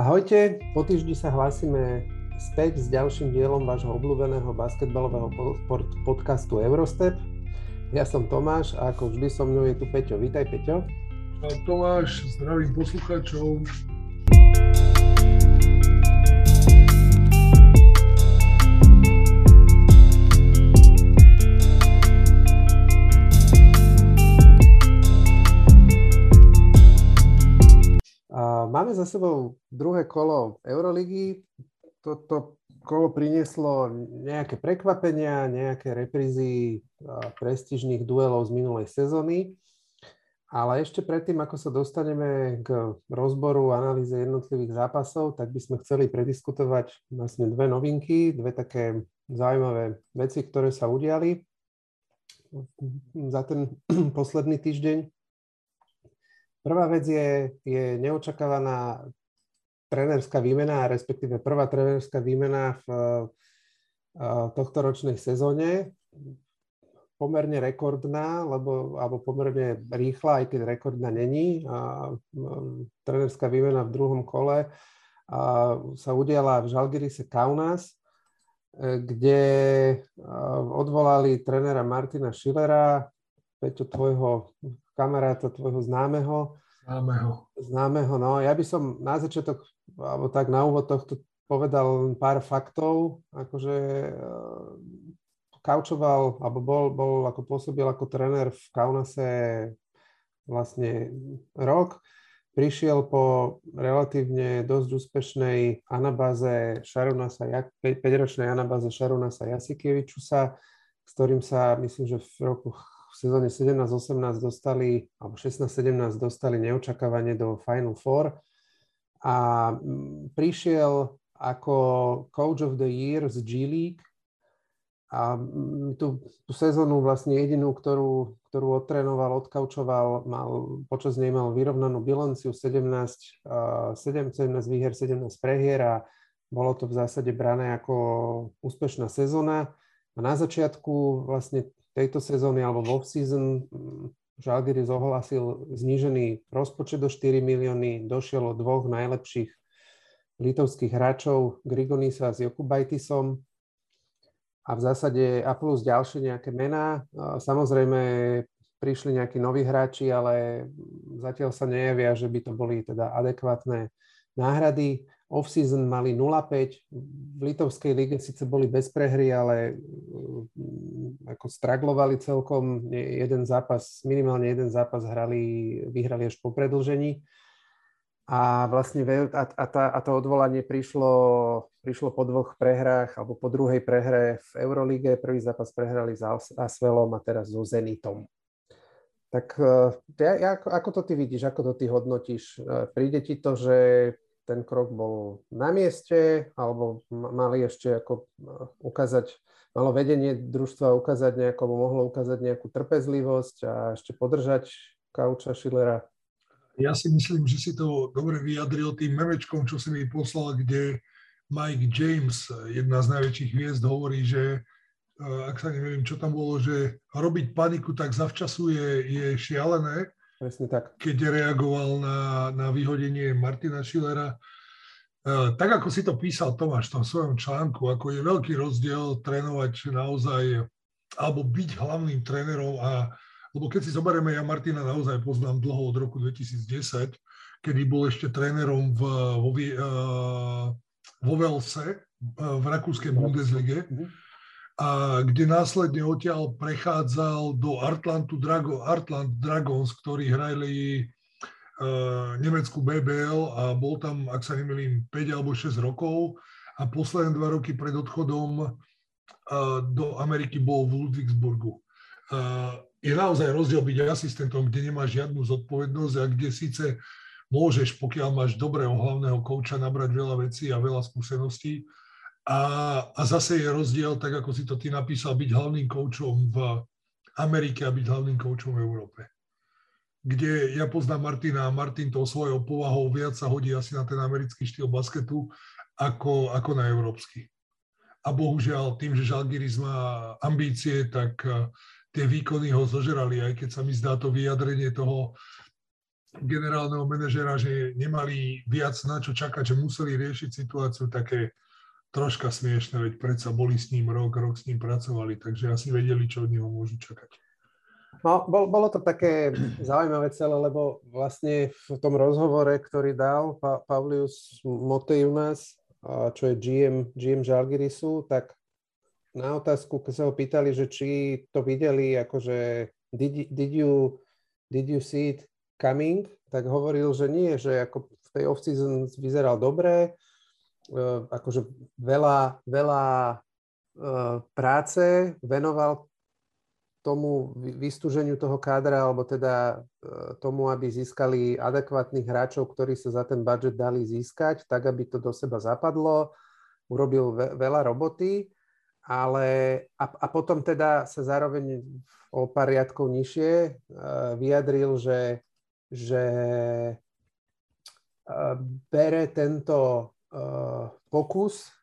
Ahojte, po týždni sa hlásime späť s ďalším dielom vášho obľúbeného basketbalového podcastu Eurostep. Ja som Tomáš a ako vždy so mnou je tu Peťo. Vítaj Peťo. Tomáš, zdravím poslucháčov. Máme za sebou druhé kolo Euroligy. Toto kolo prinieslo nejaké prekvapenia, nejaké reprízy prestížnych duelov z minulej sezóny. Ale ešte predtým, ako sa dostaneme k rozboru, analýze jednotlivých zápasov, tak by sme chceli prediskutovať vlastne dve novinky, dve také zaujímavé veci, ktoré sa udiali za ten posledný týždeň. Prvá vec je, je neočakávaná trénerská výmena, respektíve prvá trénerská výmena v tohto ročnej sezóne. Pomerne rekordná, lebo, alebo pomerne rýchla, aj keď rekordná není. A, trénerská výmena v druhom kole a sa udiala v Žalgirise Kaunas, e, kde odvolali trénera Martina Schillera, Peťo, tvojho kamaráta, tvojho známeho. Známeho. Známeho, no. Ja by som na začiatok, alebo tak na úvod tohto povedal pár faktov, akože uh, kaučoval, alebo bol, bol, ako pôsobil ako tréner v Kaunase vlastne rok. Prišiel po relatívne dosť úspešnej anabáze Šarunasa, 5-ročnej anabáze Šarunasa Jasikievičusa, s ktorým sa, myslím, že v roku v sezóne 17-18 dostali, alebo 16-17 dostali neočakávanie do Final Four a mm, prišiel ako Coach of the Year z G League a mm, tú, tú sezónu vlastne jedinú, ktorú, ktorú odtrénoval, odkaučoval, mal, počas nej mal vyrovnanú bilanciu 17, 7, 17 výher, 17 prehier a bolo to v zásade brané ako úspešná sezóna. A na začiatku vlastne tejto sezóny alebo v off-season mm, Žalgiris ohlasil znížený rozpočet do 4 milióny, došiel od dvoch najlepších litovských hráčov, Grigonisa s Jokubajtisom a v zásade a plus ďalšie nejaké mená. Samozrejme prišli nejakí noví hráči, ale zatiaľ sa nejavia, že by to boli teda adekvátne náhrady. Off-season mali 0-5, v Litovskej lige síce boli bez prehry, ale mm, ako straglovali celkom jeden zápas, minimálne jeden zápas hrali, vyhrali až po predlžení. A vlastne a, a, tá, a to odvolanie prišlo, prišlo po dvoch prehrách, alebo po druhej prehre v Eurolíge. Prvý zápas prehrali s Asvelom a teraz so Zenitom. Tak ja, ja, ako to ty vidíš, ako to ty hodnotíš? E, príde ti to, že ten krok bol na mieste, alebo mali ešte ako ukázať, malo vedenie družstva ukázať nejako, mohlo ukázať nejakú trpezlivosť a ešte podržať Kauča Schillera? Ja si myslím, že si to dobre vyjadril tým memečkom, čo si mi poslal, kde Mike James, jedna z najväčších hviezd, hovorí, že ak sa neviem, čo tam bolo, že robiť paniku tak zavčasu je, je šialené, Presne tak. Keď reagoval na, na vyhodenie Martina Schillera. Uh, tak ako si to písal Tomáš v tom svojom článku, ako je veľký rozdiel trénovať naozaj, alebo byť hlavným trénerom a lebo keď si zoberieme, ja Martina naozaj poznám dlho od roku 2010, kedy bol ešte trénerom v, vo, uh, vo Velse, uh, v rakúskej Bundeslige. Uh-huh a kde následne odtiaľ prechádzal do Artlantu Drago, Artland Dragons, ktorí hrali uh, nemeckú BBL a bol tam, ak sa nemýlim, 5 alebo 6 rokov a posledné dva roky pred odchodom uh, do Ameriky bol v Ludwigsburgu. Uh, je naozaj rozdiel byť asistentom, kde nemáš žiadnu zodpovednosť a kde síce môžeš, pokiaľ máš dobrého hlavného kouča, nabrať veľa vecí a veľa skúseností, a, a zase je rozdiel, tak ako si to ty napísal, byť hlavným koučom v Amerike a byť hlavným koučom v Európe. Kde ja poznám Martina a Martin to svojou povahou viac sa hodí asi na ten americký štýl basketu ako, ako na európsky. A bohužiaľ tým, že Žalgiris má ambície, tak eh, tie výkony ho zožerali, aj keď sa mi zdá to vyjadrenie toho generálneho manažera, že nemali viac na čo čakať, že museli riešiť situáciu také troška smiešne, veď predsa boli s ním rok, rok s ním pracovali, takže asi vedeli, čo od neho môžu čakať. No, bol, bolo to také zaujímavé celé, lebo vlastne v tom rozhovore, ktorý dal pa, Pavlius Moteunas, čo je GM, GM Žalgirisu, tak na otázku, keď sa ho pýtali, že či to videli, akože did, did, you, did you see it coming, tak hovoril, že nie, že ako v tej off-season vyzeral dobre, akože veľa, veľa e, práce venoval tomu vystúženiu toho kádra, alebo teda e, tomu, aby získali adekvátnych hráčov, ktorí sa za ten budget dali získať, tak aby to do seba zapadlo. Urobil veľa roboty, ale a, a potom teda sa zároveň o pár riadkov nižšie vyjadril, že že eh, bere tento eh, pokus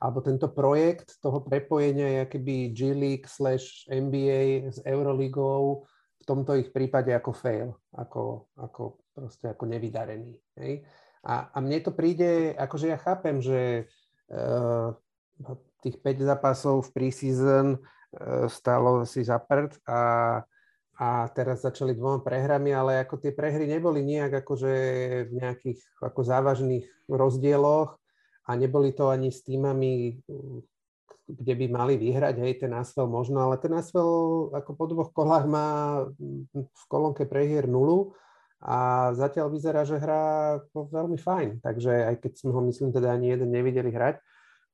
alebo tento projekt toho prepojenia keby G League slash NBA s Euroligou v tomto ich prípade ako fail, ako, ako proste ako nevydarený. Hej? A, a mne to príde, akože ja chápem, že uh, tých 5 zápasov v preseason uh, stalo si za prd a a teraz začali dvoma prehrami, ale ako tie prehry neboli nejak akože v nejakých ako závažných rozdieloch a neboli to ani s týmami, kde by mali vyhrať, hej, ten Asvel možno, ale ten Asvel ako po dvoch kolách má v kolónke prehier nulu a zatiaľ vyzerá, že hrá veľmi fajn, takže aj keď sme ho myslím teda ani jeden nevideli hrať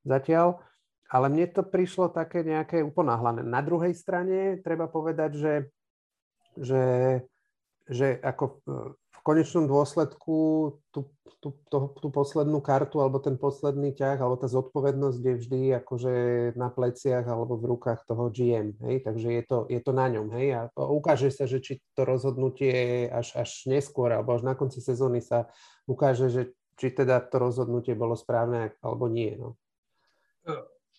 zatiaľ, ale mne to prišlo také nejaké uponáhlané. Na druhej strane treba povedať, že že, že ako v konečnom dôsledku tú, tú, tú, tú poslednú kartu alebo ten posledný ťah alebo tá zodpovednosť je vždy akože na pleciach alebo v rukách toho GM, hej? takže je to, je to na ňom. Hej? A ukáže sa, že či to rozhodnutie až, až neskôr alebo až na konci sezóny sa ukáže, že či teda to rozhodnutie bolo správne alebo nie. No.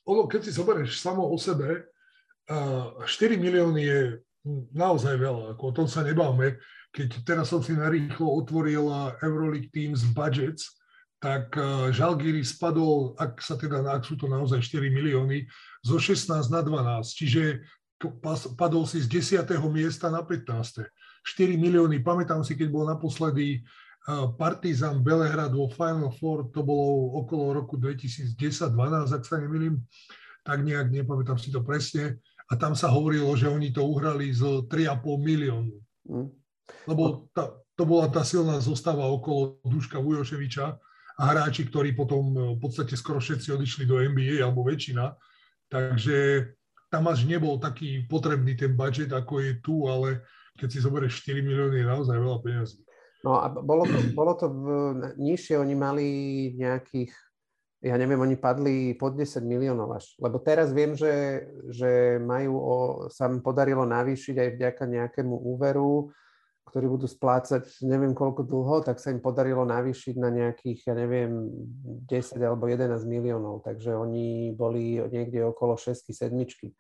Ono, keď si zoberieš samo o sebe, 4 milióny je naozaj veľa, ako o tom sa nebáme. Keď teraz som si narýchlo otvoril Euroleague Teams Budgets, tak Žalgiri spadol, ak sa teda, ak sú to naozaj 4 milióny, zo 16 na 12, čiže padol si z 10. miesta na 15. 4 milióny, pamätám si, keď bol naposledy Partizan Belehrad vo Final Four, to bolo okolo roku 2010-12, ak sa nemýlim, tak nejak, nepamätám si to presne, a tam sa hovorilo, že oni to uhrali z 3,5 miliónu. Mm. Lebo tá, to bola tá silná zostava okolo Duška Vujoševiča a hráči, ktorí potom e, v podstate skoro všetci odišli do NBA, alebo väčšina. Takže tam až nebol taký potrebný ten budget, ako je tu, ale keď si zoberieš 4 milióny, je naozaj veľa peniazí. No a bolo to, bolo to v, nižšie, oni mali nejakých ja neviem, oni padli pod 10 miliónov až. Lebo teraz viem, že, že majú o, sa im podarilo navýšiť aj vďaka nejakému úveru, ktorý budú splácať neviem koľko dlho, tak sa im podarilo navýšiť na nejakých, ja neviem, 10 alebo 11 miliónov. Takže oni boli niekde okolo 6 sedmičky.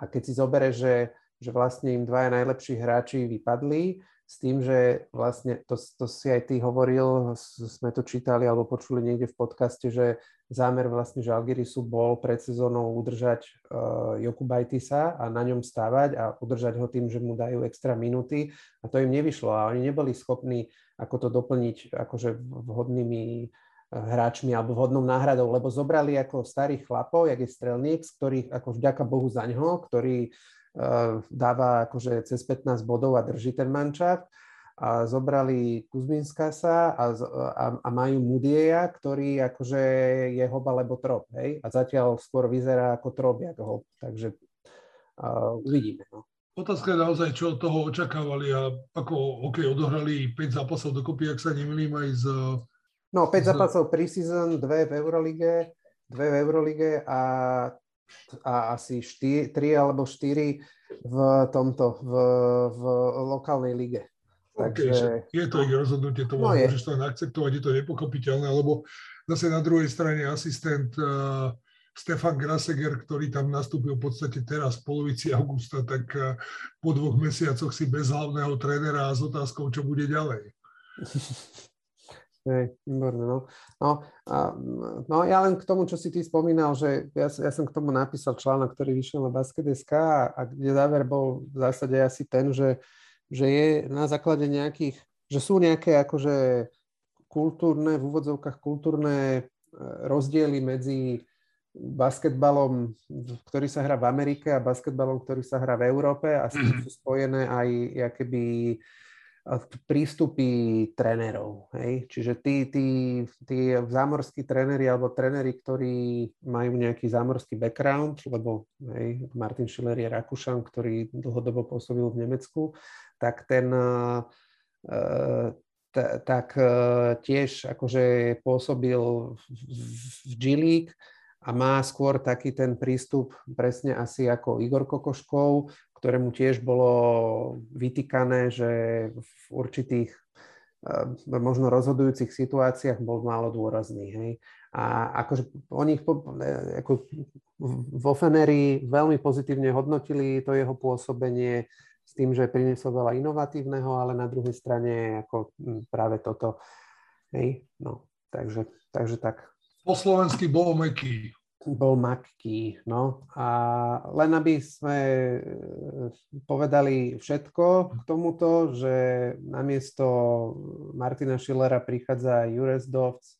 A keď si zobere, že, že vlastne im dvaja najlepší hráči vypadli, s tým, že vlastne, to, to si aj ty hovoril, sme to čítali alebo počuli niekde v podcaste, že zámer vlastne Žalgirisu bol pred sezónou udržať uh, Joku Bajtisa a na ňom stávať a udržať ho tým, že mu dajú extra minúty a to im nevyšlo a oni neboli schopní ako to doplniť akože vhodnými uh, hráčmi alebo vhodnou náhradou, lebo zobrali ako starých chlapov, jak je Strelník, z ktorých ako vďaka Bohu za ňo, ktorý Eh, dáva akože cez 15 bodov a drží ten mančat. A zobrali Kuzminskasa a, a, a majú Mudieja, ktorý akože je hob alebo trop, hej? A zatiaľ skôr vyzerá ako trop, ako hob. Takže uh, uvidíme. No. Otázka je naozaj, čo od toho očakávali a ako, OK, odohrali 5 zápasov dokopy, ak sa nemýlim, aj z... No, 5 z... zápasov preseason, 2 v Eurolige, 2 v Eurolige a a asi 4, 3 alebo 4 v tomto, v, v lokálnej lige. Takže... Okay, je to ich rozhodnutie, to no môžeš to akceptovať, je to nepochopiteľné, lebo zase na druhej strane asistent uh, Stefan Graseger, ktorý tam nastúpil v podstate teraz v polovici augusta, tak uh, po dvoch mesiacoch si bez hlavného trénera a s otázkou, čo bude ďalej. Hej, výborné, no. No, a, no ja len k tomu, čo si ty spomínal, že ja, ja som k tomu napísal článok, ktorý vyšiel na Basket.sk a, a kde záver bol v zásade asi ten, že, že je na základe nejakých, že sú nejaké akože kultúrne, v úvodzovkách kultúrne e, rozdiely medzi basketbalom, ktorý sa hrá v Amerike a basketbalom, ktorý sa hrá v Európe a s tým mhm. sú spojené aj keby prístupy trénerov. Hej? Čiže tí, tí, tí zámorskí tréneri alebo tréneri, ktorí majú nejaký zámorský background, lebo hej, Martin Schiller je Rakúšan, ktorý dlhodobo pôsobil v Nemecku, tak ten uh, t- tak uh, tiež akože pôsobil v, G-League a má skôr taký ten prístup presne asi ako Igor Kokoškov, ktorému tiež bolo vytýkané, že v určitých eh, možno rozhodujúcich situáciách bol málo dôrazný. Hej. A akože oni eh, ako vo Feneri veľmi pozitívne hodnotili to jeho pôsobenie s tým, že priniesol veľa inovatívneho, ale na druhej strane ako hm, práve toto. Hej. No, takže, takže tak. Po slovensky bol meký bol Makky. No a len aby sme e, povedali všetko k tomuto, že namiesto Martina Schillera prichádza Jures Dovc,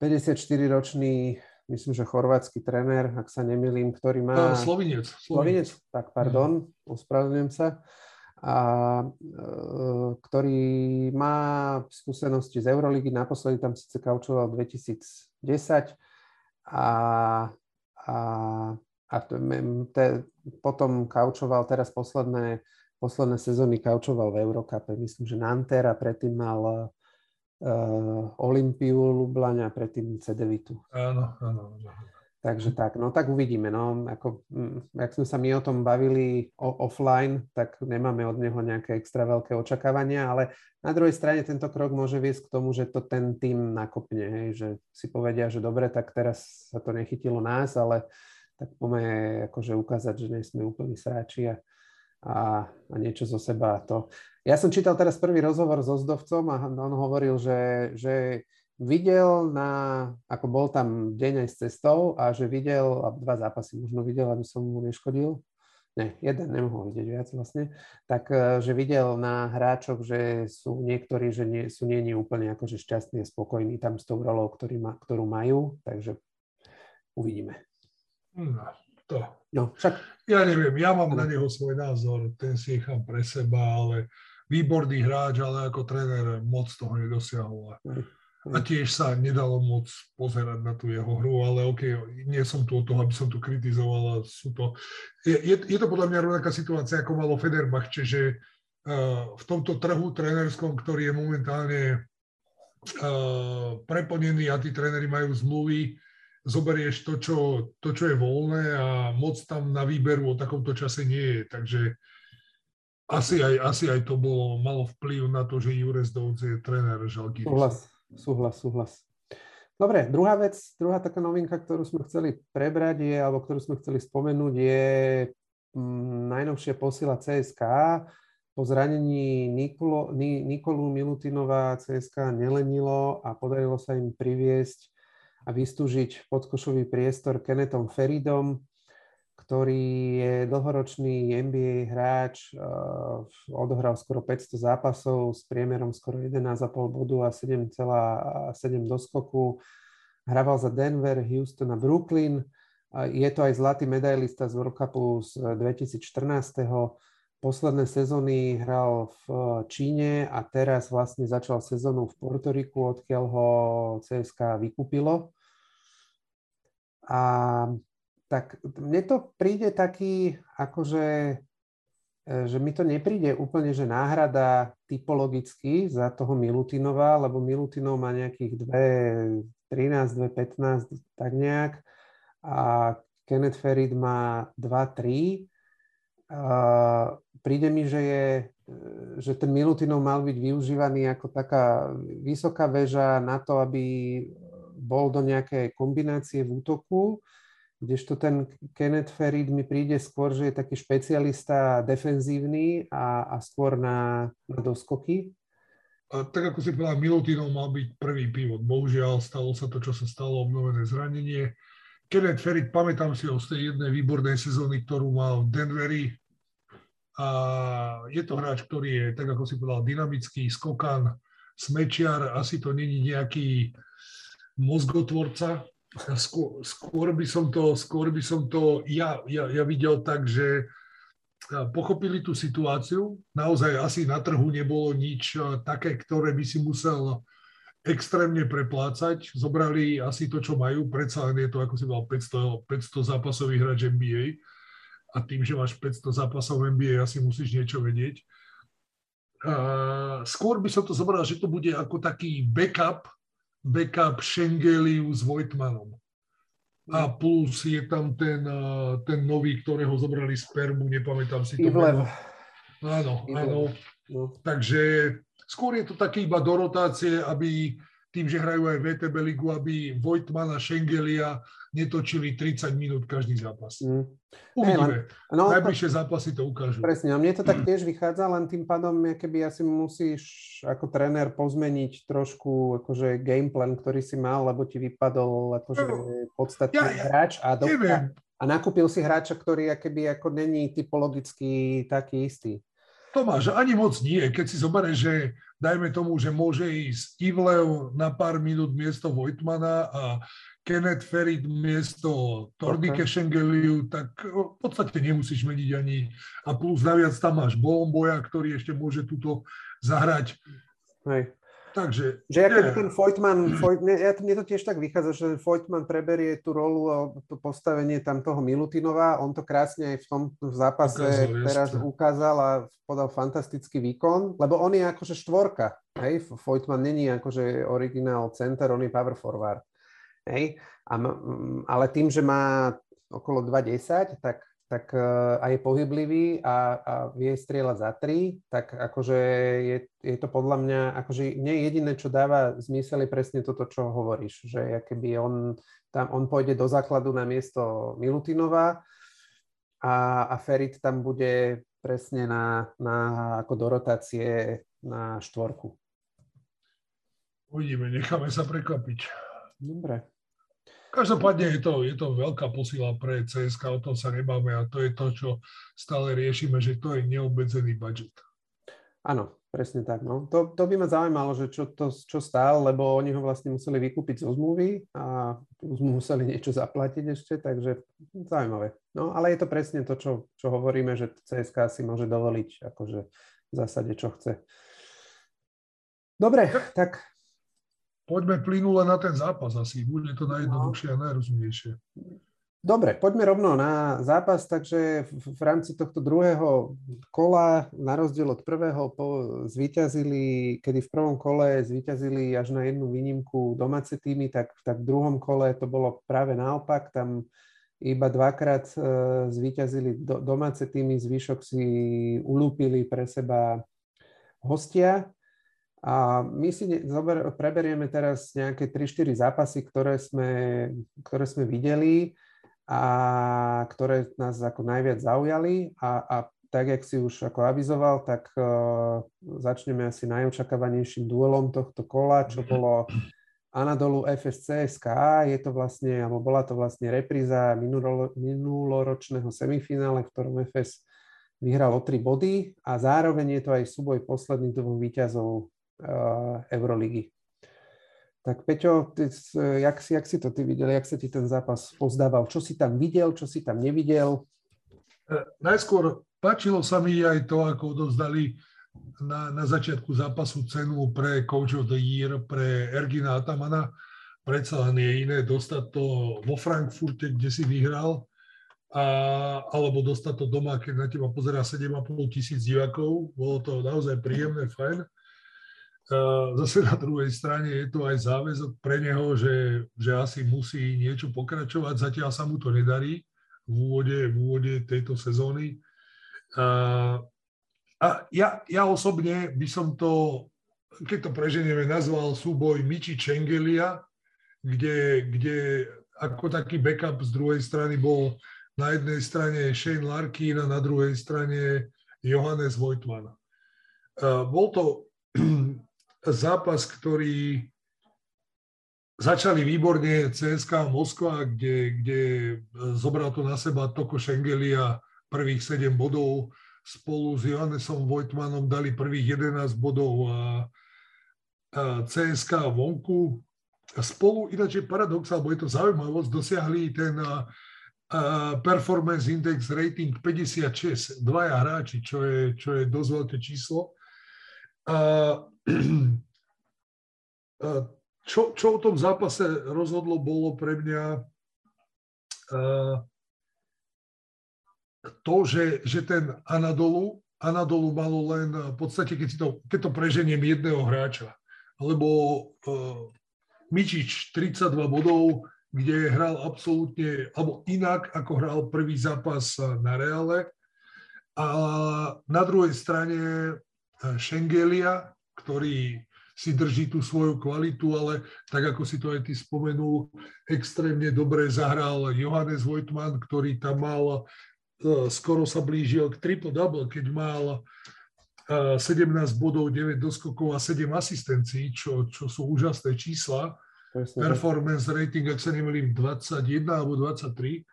54-ročný, myslím, že chorvátsky trenér, ak sa nemilím, ktorý má... Slovinec. Slovinec, tak pardon, mm. ospravedlňujem sa. A, e, ktorý má skúsenosti z Euroligy, naposledy tam síce kaučoval 2010, a, a, a te, potom kaučoval teraz posledné, posledné sezóny kaučoval v Eurokape. Myslím, že Nanter a predtým mal Olympiu Lublaň a predtým Cedevitu. Áno, áno, áno. Takže tak, no tak uvidíme. No, ako, mm, jak sme sa my o tom bavili o, offline, tak nemáme od neho nejaké extra veľké očakávania, ale na druhej strane tento krok môže viesť k tomu, že to ten tým nakopne, hej, že si povedia, že dobre, tak teraz sa to nechytilo nás, ale tak poďme akože ukázať, že nie sme úplní sráči a, a, a niečo zo seba. To. Ja som čítal teraz prvý rozhovor so Zdovcom a on hovoril, že, že videl na, ako bol tam deň aj s cestou a že videl, a dva zápasy možno videl, aby som mu neškodil, ne, jeden nemohol vidieť viac vlastne, tak e, že videl na hráčoch, že sú niektorí, že nie, sú nie, nie úplne akože šťastní a spokojní tam s tou rolou, ktorý ma, ktorú majú, takže uvidíme. No, to. No, však... Ja neviem, ja mám na neho svoj názor, ten si nechám pre seba, ale výborný hráč, ale ako tréner moc toho nedosiahol. A tiež sa nedalo moc pozerať na tú jeho hru, ale OK, nie som tu od toho, aby som to kritizoval. Sú to, je, je to podľa mňa rovnaká situácia, ako malo Federbach, čiže uh, v tomto trhu trénerskom, ktorý je momentálne uh, preplnený a tí tréneri majú zmluvy, zoberieš to čo, to, čo je voľné a moc tam na výberu o takomto čase nie je. Takže asi aj, asi aj to bolo, malo vplyv na to, že Jures Dovc je tréner Žalgiris. Súhlas, súhlas. Dobre, druhá vec, druhá taká novinka, ktorú sme chceli prebrať je, alebo ktorú sme chceli spomenúť, je mm, najnovšia posila CSK. Po zranení Nikolo, Nikolu Milutinova CSK nelenilo a podarilo sa im priviesť a vystúžiť podkošový priestor Kennethom Feridom, ktorý je dlhoročný NBA hráč, eh, odohral skoro 500 zápasov s priemerom skoro 11,5 bodu a 7,7 doskoku. Hrával za Denver, Houston a Brooklyn. Je to aj zlatý medailista z World Cupu z 2014. Posledné sezóny hral v Číne a teraz vlastne začal sezónu v Portoriku, odkiaľ ho CSK vykúpilo. A tak mne to príde taký, akože, e, že mi to nepríde úplne, že náhrada typologicky za toho Milutinova, lebo Milutinov má nejakých 2.13, 2.15, tak nejak. A Kenneth Ferid má 2.3. Príde mi, že, je, e, že ten Milutinov mal byť využívaný ako taká vysoká väža na to, aby bol do nejakej kombinácie v útoku, kdežto ten Kenneth Ferid mi príde skôr, že je taký špecialista defenzívny a, a skôr na, na doskoky. A tak ako si povedal, Milutinov mal byť prvý pivot. Bohužiaľ, stalo sa to, čo sa stalo, obnovené zranenie. Kenneth Ferrit, pamätám si z tej jednej výbornej sezóny, ktorú mal v Denveri. A je to hráč, ktorý je, tak ako si povedal, dynamický, skokan, smečiar, asi to není nejaký mozgotvorca. Skôr, skôr, by som to, skôr by som to ja, ja, ja videl tak, že pochopili tú situáciu. Naozaj asi na trhu nebolo nič také, ktoré by si musel extrémne preplácať. Zobrali asi to, čo majú. Predsa len je to, ako si mal 500, 500 zápasový hráč NBA. A tým, že máš 500 zápasov NBA, asi musíš niečo vedieť. skôr by som to zobral, že to bude ako taký backup, backup Schengeliu s Vojtmanom a plus je tam ten, ten nový, ktorého zobrali z Permu, nepamätám si to. Ivlev. Áno, áno. No. Takže skôr je to také iba do rotácie, aby tým, že hrajú aj VTB ligu, aby Vojtman a Schengelia netočili 30 minút každý zápas. Mm. Uvidíme. Hey, no, Najbližšie zápasy to ukážu. Presne, a mne to tak tiež vychádza, len tým pádom, keby asi musíš ako tréner pozmeniť trošku akože gameplan, ktorý si mal, lebo ti vypadol akože no, podstatný ja, ja, hráč a, do, a, a nakúpil si hráča, ktorý akoby ako není typologicky taký istý. Tomáš, ani moc nie. Keď si zoberieš, že dajme tomu, že môže ísť Ivlev na pár minút miesto Vojtmana a Kenneth Ferid miesto Tordike okay. Schengeliu, tak v podstate nemusíš meniť ani. A plus naviac tam máš Bolomboja, ktorý ešte môže túto zahrať. Hej. Takže... Že ako ten Voigtman, mne, ja, mne to tiež tak vychádza, že Voigtman preberie tú rolu, to postavenie tam toho Milutinova, on to krásne aj v tom v zápase ukázal, teraz jasne. ukázal a podal fantastický výkon, lebo on je akože štvorka, hej, Voigtman není akože originál center, on je power forward, hej, a, ale tým, že má okolo 2,10, tak tak a je pohyblivý a, a vie strieľať za tri, tak akože je, je to podľa mňa, akože nie jediné, čo dáva zmysel je presne toto, čo hovoríš, že keby on, tam, on pôjde do základu na miesto Milutinova a, a Ferit tam bude presne na, na, ako do rotácie na štvorku. Uvidíme, necháme sa prekvapiť. Dobre. Každopádne je to, je to veľká posila pre CSK, o tom sa nebáme a to je to, čo stále riešime, že to je neobmedzený budget. Áno, presne tak. No. To, to by ma zaujímalo, že čo, to, čo stál, lebo oni ho vlastne museli vykúpiť zo zmluvy a museli niečo zaplatiť ešte, takže zaujímavé. No, ale je to presne to, čo, čo hovoríme, že CSK si môže dovoliť akože v zásade, čo chce. Dobre, tak poďme plynule na ten zápas asi. Bude to najjednoduchšie a najrozumnejšie. Dobre, poďme rovno na zápas, takže v rámci tohto druhého kola, na rozdiel od prvého, po, zvíťazili, kedy v prvom kole zvíťazili až na jednu výnimku domáce týmy, tak, tak v druhom kole to bolo práve naopak, tam iba dvakrát e, zvíťazili do, domáce týmy, zvyšok si ulúpili pre seba hostia. A my si zober, preberieme teraz nejaké 3-4 zápasy, ktoré sme, ktoré sme videli a ktoré nás ako najviac zaujali. A, a tak, jak si už ako avizoval, tak uh, začneme asi najočakávanejším duelom tohto kola, čo bolo Anadolu FSC SKA. Je to vlastne, alebo bola to vlastne repríza minulo, minuloročného semifinále, v ktorom FS vyhral o 3 body. A zároveň je to aj súboj posledných dvoch výťazov Euroligy. Tak Peťo, ty, jak, si, jak si to ty videl, jak sa ti ten zápas pozdával? Čo si tam videl, čo si tam nevidel? E, najskôr páčilo sa mi aj to, ako odovzdali na, na začiatku zápasu cenu pre Coach of the Year pre Ergina Atamana. Predsa len je iné dostať to vo Frankfurte, kde si vyhral, a, alebo dostať to doma, keď na teba pozerá 7,5 tisíc divákov. Bolo to naozaj príjemné, fajn zase na druhej strane je to aj záväzok pre neho, že, že asi musí niečo pokračovať. Zatiaľ sa mu to nedarí v úvode, v úvode tejto sezóny. A, a ja, ja osobne by som to, keď to preženieme, nazval súboj Michi Čengelia, kde, kde ako taký backup z druhej strany bol na jednej strane Shane Larkin a na druhej strane Johannes Voigtman. Bol to zápas, ktorý začali výborne CSK Moskva, kde, kde zobral to na seba Toko Šengelia prvých 7 bodov, spolu s Johannesom Vojtmanom dali prvých 11 bodov a, a CSK vonku. Spolu, ináč je paradox, alebo je to zaujímavosť, dosiahli ten a, a performance index rating 56, dvaja hráči, čo je, čo je dosť veľké číslo. A čo, čo o tom zápase rozhodlo, bolo pre mňa uh, to, že, že ten Anadolu, Anadolu malo len v podstate, keď, to, keď to preženiem jedného hráča, lebo uh, Mičič 32 bodov, kde hral absolútne, alebo inak, ako hral prvý zápas na Reale. A na druhej strane Šengelia, ktorý si drží tú svoju kvalitu, ale tak ako si to aj ty spomenul, extrémne dobre zahral Johannes Vojtman, ktorý tam mal, e, skoro sa blížil k triple-double, keď mal 17 e, bodov, 9 doskokov a 7 asistencií, čo, čo sú úžasné čísla. Presne, Performance rating, ak sa nemýlim, 21 alebo 23.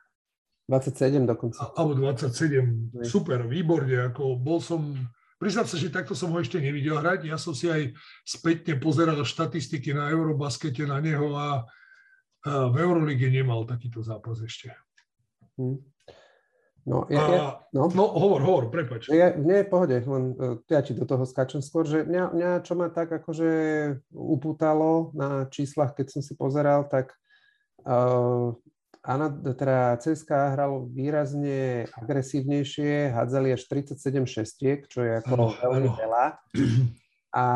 27 dokonca. Alebo 27. Super, výborne. Ako bol som Priznám sa, že takto som ho ešte nevidel hrať. Ja som si aj spätne pozeral štatistiky na Eurobaskete na neho a, v Eurolíge nemal takýto zápas ešte. Hmm. No, ja, ja, no. no, hovor, hovor, prepač. Ja, nie, pohode, len e, ja ti do toho skáčem skôr, že mňa, mňa čo ma tak akože upútalo na číslach, keď som si pozeral, tak uh, Áno, teda CSK hralo výrazne agresívnejšie, hádzali až 37 šestiek, čo je ako ano, veľmi ano. veľa. A,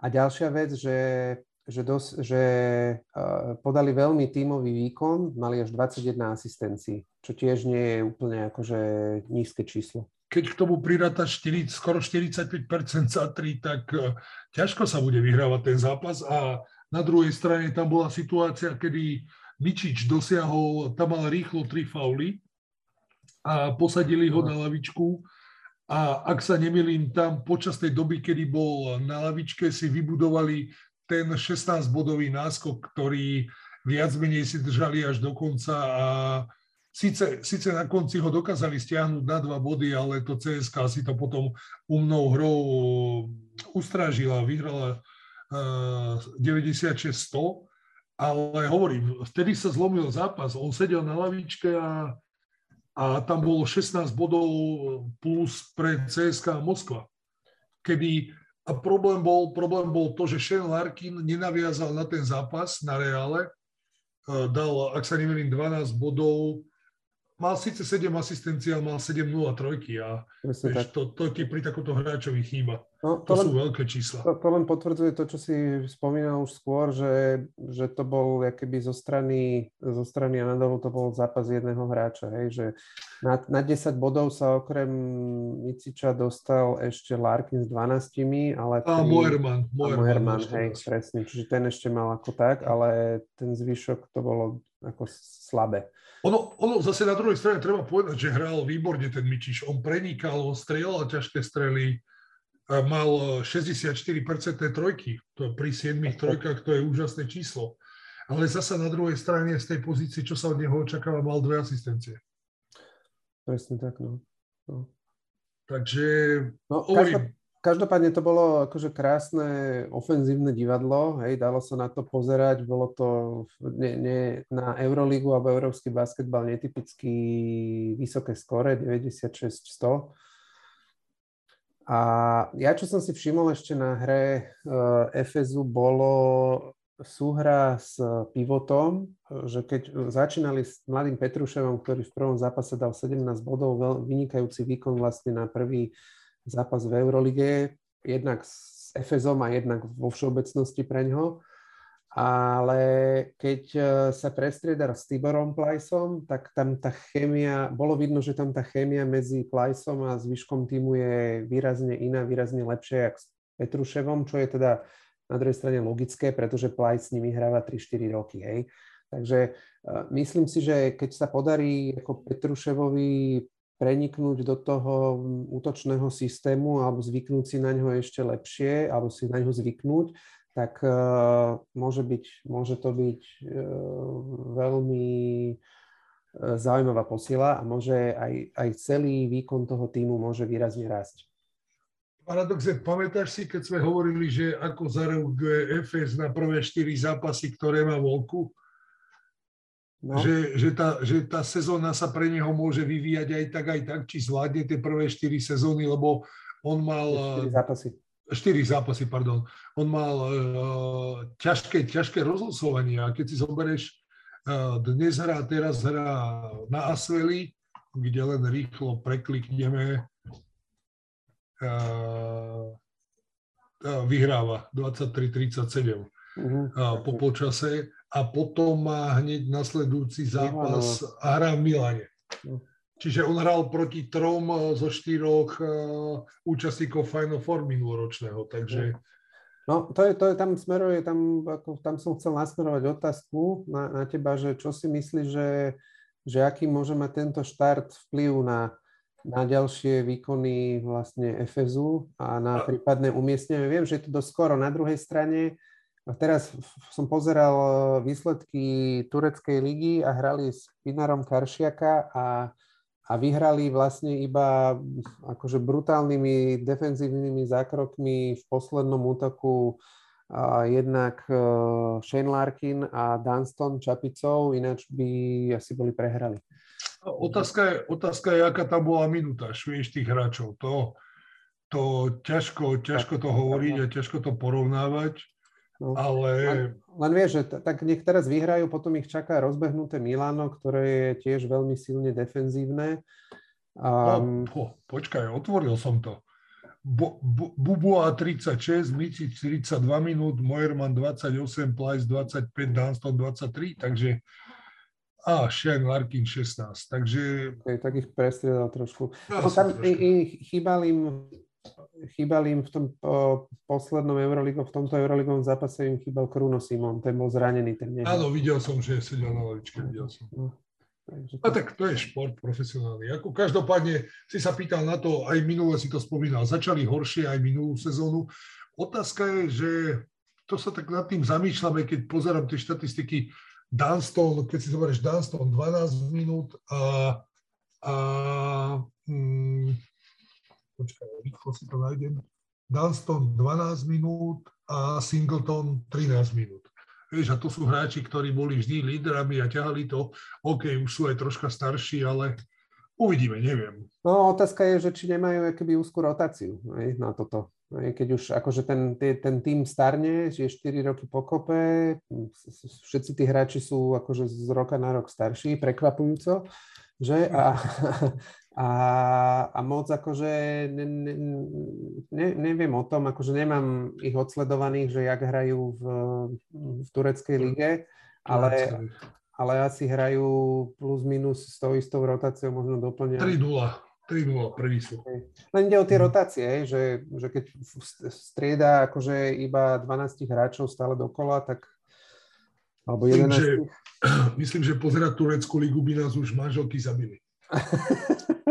a ďalšia vec, že, že, dos, že uh, podali veľmi tímový výkon, mali až 21 asistencií, čo tiež nie je úplne akože nízke číslo. Keď k tomu priráta 4, skoro 45% za 3, tak uh, ťažko sa bude vyhrávať ten zápas a na druhej strane tam bola situácia, kedy Mičič dosiahol, tam mal rýchlo tri fauly a posadili ho na lavičku. A ak sa nemilím, tam počas tej doby, kedy bol na lavičke, si vybudovali ten 16-bodový náskok, ktorý viac menej si držali až do konca a síce, síce na konci ho dokázali stiahnuť na dva body, ale to CSK si to potom umnou hrou ustrážila, vyhrala uh, 96-100 ale hovorím, vtedy sa zlomil zápas. On sedel na lavičke a, a tam bolo 16 bodov plus pre CSK Moskva. Kedy, a problém bol, problém bol to, že Shane Larkin nenaviazal na ten zápas na Reále. Dal, ak sa nemýlim, 12 bodov mal síce 7 asistencií, ale mal 7-0 trojky a vieš, to, to ti pri takomto hráčovi chýba. No, to, to len, sú veľké čísla. To, to len potvrdzuje to, čo si spomínal už skôr, že, že to bol keby zo strany, zo strany Anadolu to bol zápas jedného hráča, hej, že na, na 10 bodov sa okrem Miciča dostal ešte Larkin s 12, ale... A Moerman. Moerman, hej, presne, čiže ten ešte mal ako tak, ale ten zvyšok to bolo ako slabé. Ono, ono zase na druhej strane treba povedať, že hral výborne ten Mičiš. On prenikal, on strieľal ťažké strely, mal 64% trojky. To pri 7 trojkách to je úžasné číslo. Ale zasa na druhej strane z tej pozície, čo sa od neho očakáva, mal dve asistencie. Presne tak, no. no. Takže no, hovorím, Každopádne to bolo akože krásne ofenzívne divadlo, hej, dalo sa na to pozerať, bolo to ne, ne, na Eurolígu alebo európsky basketbal netypicky vysoké skore, 96-100. A ja, čo som si všimol ešte na hre uh, Efezu, bolo súhra s pivotom, že keď začínali s mladým Petruševom, ktorý v prvom zápase dal 17 bodov, vynikajúci výkon vlastne na prvý zápas v Eurolige, jednak s Efezom a jednak vo všeobecnosti pre ňoho. Ale keď e, sa prestriedal s Tiborom Plajsom, tak tam tá chémia, bolo vidno, že tam tá chémia medzi Plajsom a zvyškom týmu je výrazne iná, výrazne lepšia, jak s Petruševom, čo je teda na druhej strane logické, pretože Plajs s nimi hráva 3-4 roky. Hej. Takže uh, myslím si, že keď sa podarí ako Petruševovi preniknúť do toho útočného systému alebo zvyknúť si na ňo ešte lepšie, alebo si na ňo zvyknúť, tak uh, môže, byť, môže to byť uh, veľmi uh, zaujímavá posila a môže aj, aj celý výkon toho týmu môže výrazne rásť. Paradoxe, pamätáš si, keď sme hovorili, že ako zareaguje FS na prvé štyri zápasy, ktoré má vonku? No. Že, že, tá, že tá sezóna sa pre neho môže vyvíjať aj tak, aj tak, či zvládne tie prvé 4 sezóny, lebo on mal... 4 zápasy. 4 zápasy, pardon. On mal uh, ťažké, ťažké rozlosovanie a keď si zoberieš, uh, dnes hrá, teraz hrá na Asveli, kde len rýchlo preklikneme, uh, uh, vyhráva 23-37 uh-huh. po polčase a potom má hneď nasledujúci zápas a hrá v Milane. No. Čiže on hral proti trom eh, zo štyroch uh, účastníkov Final Four minuloročného, takže... No, to je, to je, tam smeruje, tam, ako, tam som chcel nasmerovať otázku na, na teba, že čo si myslíš, že, že aký môže mať tento štart vplyv na, na ďalšie výkony vlastne FSU a na prípadné umiestnenie. Viem, že je to dosť skoro. Na druhej strane, teraz som pozeral e, výsledky tureckej ligy a hrali s Pinarom Karšiaka a, a vyhrali vlastne iba akože brutálnymi defenzívnymi zákrokmi v poslednom útoku a jednak e, Shane Larkin a Dunston Čapicou, ináč by asi boli prehrali. Otázka je, otázka je, aká tam bola minúta, vieš, tých hráčov. To, to ťažko, ťažko to hovoriť a ťažko to porovnávať. No, ale... Len, len vieš, že t- tak nech teraz vyhrajú, potom ich čaká rozbehnuté Milano, ktoré je tiež veľmi silne defenzívne. Um... No, po, počkaj, otvoril som to. Bo, bu, Bubua 36, Micic 42 minút, Moerman 28, Plajs 25, Dunston 23, takže a Shane Larkin 16, takže... Okay, tak ich prestriedal trošku. Ja no, tam trošku. I, i, chýbal im chýbal im v tom po, poslednom Euroligu, v tomto Euroligovom zápase im chýbal Kruno Simon, ten bol zranený. Ten Áno, videl som, že sedel na lavičke, videl som. No, takže to... A tak to je šport profesionálny. Ako každopádne si sa pýtal na to, aj minule si to spomínal, začali horšie aj minulú sezónu. Otázka je, že to sa tak nad tým zamýšľame, keď pozerám tie štatistiky Dunston, keď si zoberieš Dunston 12 minút a, a mm, počkaj, rýchlo si to nájdem, Dunston 12 minút a Singleton 13 minút. Vieš, a to sú hráči, ktorí boli vždy lídrami a ťahali to. OK, už sú aj troška starší, ale uvidíme, neviem. No otázka je, že či nemajú keby úzkú rotáciu aj, na toto. Aj, keď už akože ten, ten tým starne, že je 4 roky pokope, všetci tí hráči sú akože z roka na rok starší, prekvapujúco, že? A, a, a moc akože ne, ne, ne, neviem o tom, akože nemám ich odsledovaných, že jak hrajú v, v tureckej lige, ale, ale asi hrajú plus minus s tou istou rotáciou, možno doplňa. 3-0. 3-0, prvý sú. Len ide o tie rotácie, že, že keď strieda akože iba 12 hráčov stále dokola, tak alebo 11. Myslím, že, myslím, že pozerať tureckú ligu by nás už manželky zabili.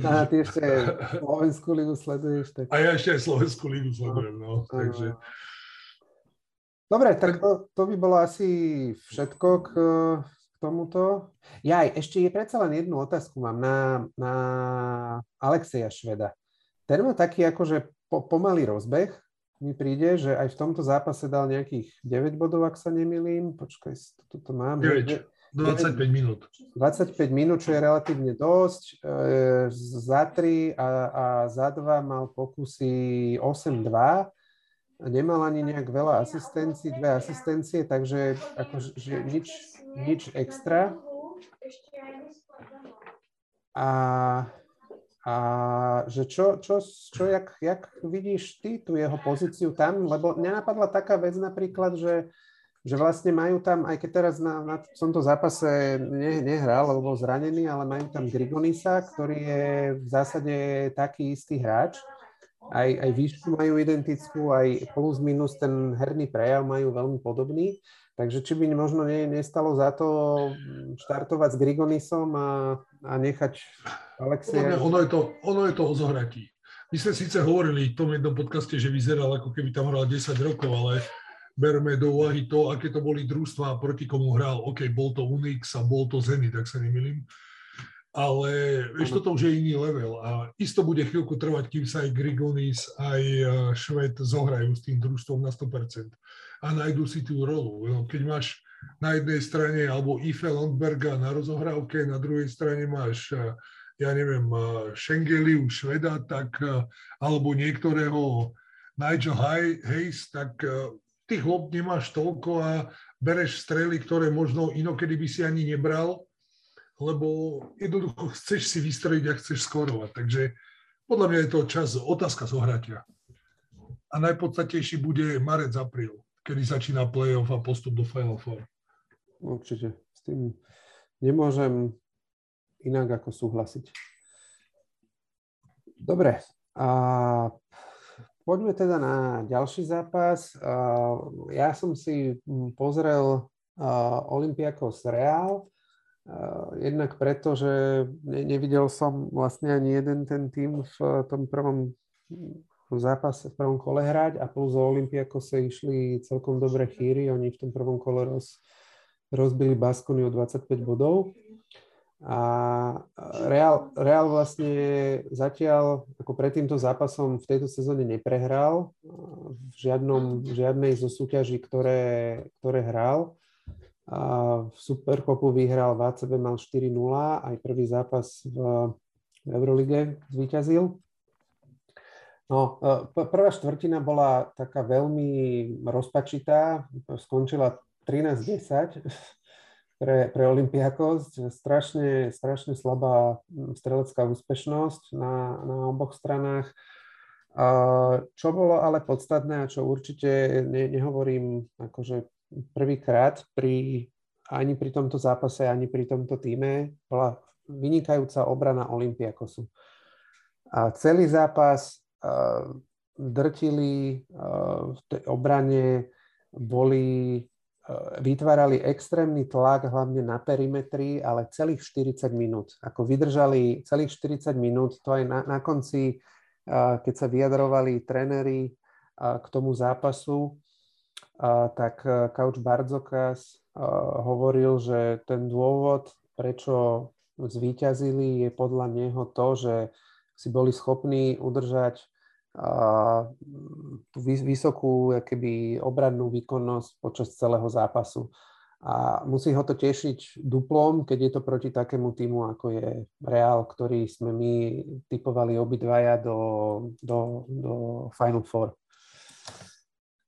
A ty ešte Slovenskú ligu sleduješ. Tak... A ja ešte aj Slovenskú ligu sledujem, no. Takže... Dobre, tak to, to by bolo asi všetko k, k tomuto. Ja aj ešte je predsa len jednu otázku mám na, na Alexeja Šveda. Ten má taký akože po, pomalý rozbeh, mi príde, že aj v tomto zápase dal nejakých 9 bodov, ak sa nemilím. Počkaj, toto mám. 9. 25 minút. 25 minút, čo je relatívne dosť. E, za 3 a, a za 2 mal pokusy 8-2. Nemal ani nejak veľa asistencií, dve asistencie, takže akože nič, nič extra. A, a že čo, čo, čo jak, jak vidíš ty tú jeho pozíciu tam? Lebo mňa napadla taká vec napríklad, že že vlastne majú tam, aj keď teraz na, na tomto zápase ne, nehral, lebo bol zranený, ale majú tam Grigonisa, ktorý je v zásade taký istý hráč aj, aj výšku majú identickú, aj plus minus ten herný prejav majú veľmi podobný. Takže či by možno nie, nestalo za to štartovať s Grigonisom a, a nechať Alexia... Ono je to, ono je to o zohratí. My sme síce hovorili v tom jednom podcaste, že vyzeral ako keby tam hral 10 rokov, ale berme do úvahy to, aké to boli družstva a proti komu hral. OK, bol to Unix a bol to Zenit, tak sa nemýlim ale vieš, toto už je iný level a isto bude chvíľku trvať, kým sa aj Grigonis, aj e, Šved zohrajú s tým družstvom na 100% a nájdú si tú rolu. No, keď máš na jednej strane alebo Ife Landberga na rozohrávke, na druhej strane máš, e, ja neviem, e, Schengeliu Šveda, tak, alebo niektorého Nigel Hayes, tak tých lob nemáš toľko a bereš strely, ktoré možno inokedy by si ani nebral, lebo jednoducho chceš si vystrojiť a chceš skorovať. Takže podľa mňa je to čas, otázka zohratia. A najpodstatnejší bude marec, apríl, kedy začína playoff a postup do Final Four. Určite. S tým nemôžem inak ako súhlasiť. Dobre. A poďme teda na ďalší zápas. Ja som si pozrel Olympiakos Real Jednak preto, že nevidel som vlastne ani jeden ten tým v tom prvom zápase, v prvom kole hrať a plus o Olympiako sa išli celkom dobre chýry. Oni v tom prvom kole roz, rozbili Baskony o 25 bodov. A Real, Real vlastne zatiaľ, ako pred týmto zápasom v tejto sezóne neprehral v, žiadnom, v žiadnej zo súťaží, ktoré, ktoré hral. V Superkopu vyhral v ACB, mal 4-0, aj prvý zápas v, v Eurolige zvíťazil. No, e, prvá štvrtina bola taká veľmi rozpačitá, skončila 13-10 pre, pre Olympiakos, strašne, strašne slabá strelecká úspešnosť na, na oboch stranách. Čo bolo ale podstatné a čo určite ne, nehovorím akože prvýkrát pri, ani pri tomto zápase, ani pri tomto týme bola vynikajúca obrana Olympiakosu. A celý zápas uh, drtili uh, v tej obrane, boli, uh, vytvárali extrémny tlak hlavne na perimetri, ale celých 40 minút. Ako vydržali celých 40 minút, to aj na, na konci, uh, keď sa vyjadrovali tréneri uh, k tomu zápasu, tak e, Bardzokas e, hovoril, že ten dôvod, prečo zvíťazili, je podľa neho to, že si boli schopní udržať tú vysokú keby, obrannú výkonnosť počas celého zápasu. A musí ho to tešiť duplom, keď je to proti takému týmu, ako je Real, ktorý sme my typovali obidvaja do, do, do Final Four.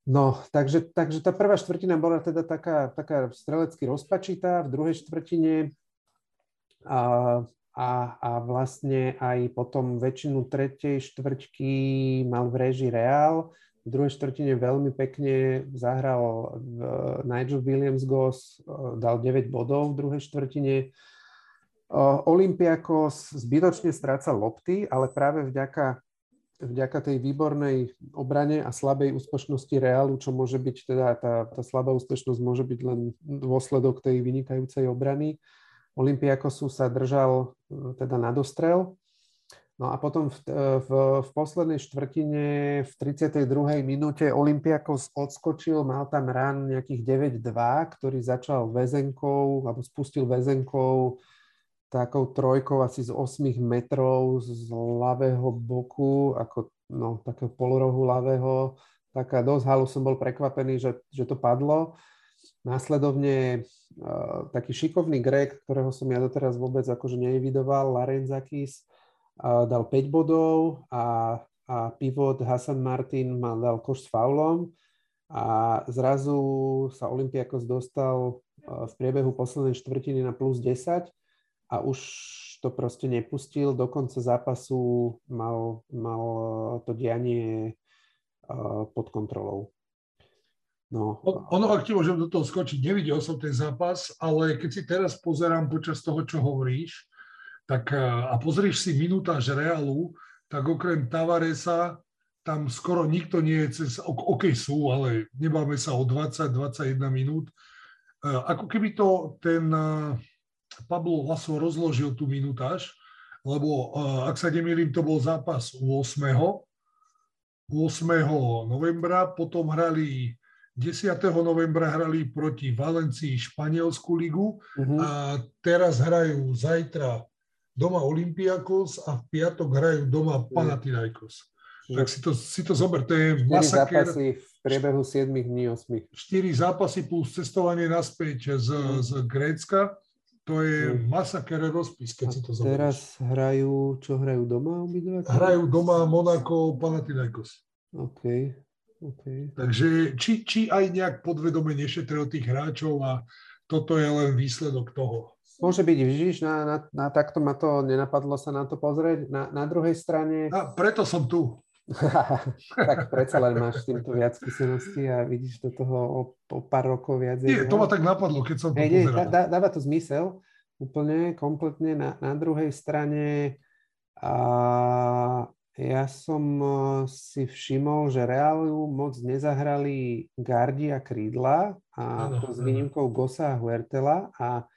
No, takže, takže tá prvá štvrtina bola teda taká, taká strelecky rozpačitá, v druhej štvrtine a, a, a vlastne aj potom väčšinu tretej štvrťky mal v režii Real. V druhej štvrtine veľmi pekne zahral Nigel Williams-Goss, dal 9 bodov v druhej štvrtine. Olympiakos zbytočne strácal lopty, ale práve vďaka vďaka tej výbornej obrane a slabej úspešnosti Reálu, čo môže byť teda tá, tá slabá úspešnosť môže byť len dôsledok tej vynikajúcej obrany. Olympiakosu sa držal e, teda na dostrel. No a potom v, e, v, v poslednej štvrtine v 32. minúte Olympiakos odskočil, mal tam rán nejakých 9-2, ktorý začal väzenkou, alebo spustil väzenkou takou trojkou asi z 8 metrov z ľavého boku, ako no, takého polorohu ľavého. Taká dosť halu som bol prekvapený, že, že to padlo. Následovne uh, taký šikovný Grek, ktorého som ja doteraz vôbec akože nevidoval, Larenzakis, uh, dal 5 bodov a, a pivot Hasan Martin mal dal koš s faulom a zrazu sa Olympiakos dostal uh, v priebehu poslednej štvrtiny na plus 10 a už to proste nepustil. Do konca zápasu mal, mal to dianie pod kontrolou. No. Ono, ak ti môžem do toho skočiť, nevidel som ten zápas, ale keď si teraz pozerám počas toho, čo hovoríš, tak a pozrieš si minútaž Realu, tak okrem Tavaresa tam skoro nikto nie je cez, OK sú, ale nebáme sa o 20-21 minút. E, ako keby to ten e, Pablo Laso rozložil tú minutáž, lebo ak sa nemýlim, to bol zápas 8. 8. novembra, potom hrali 10. novembra hrali proti Valencii Španielskú ligu uh-huh. a teraz hrajú zajtra doma Olympiakos a v piatok hrajú doma Panathinaikos. Uh-huh. Tak si to, si to zober, to je masaker. zápasy v priebehu 7 dní, 8. 4 zápasy plus cestovanie naspäť z, uh-huh. z Grécka. To je uh-huh. masaker rozpis, keď a si to zoberieš. Teraz hrajú, čo hrajú doma obidva? Hrajú doma Monaco, Panathinaikos. OK. Okay. Takže či, či aj nejak podvedome nešetril tých hráčov a toto je len výsledok toho. Môže byť, vidíš, na, na, na takto ma to nenapadlo sa na to pozrieť. Na, na druhej strane... A preto som tu. Tak predsa len máš s týmto viac skúseností a vidíš do toho o, o pár rokov viac. Nie, to ma tak napadlo, keď som to hey, pozeral. Dá, dáva to zmysel úplne, kompletne. Na, na druhej strane a ja som eh, si všimol, že Reálu moc nezahrali gardi a krídla, a ano, to s výnimkou Gosa a Huertela a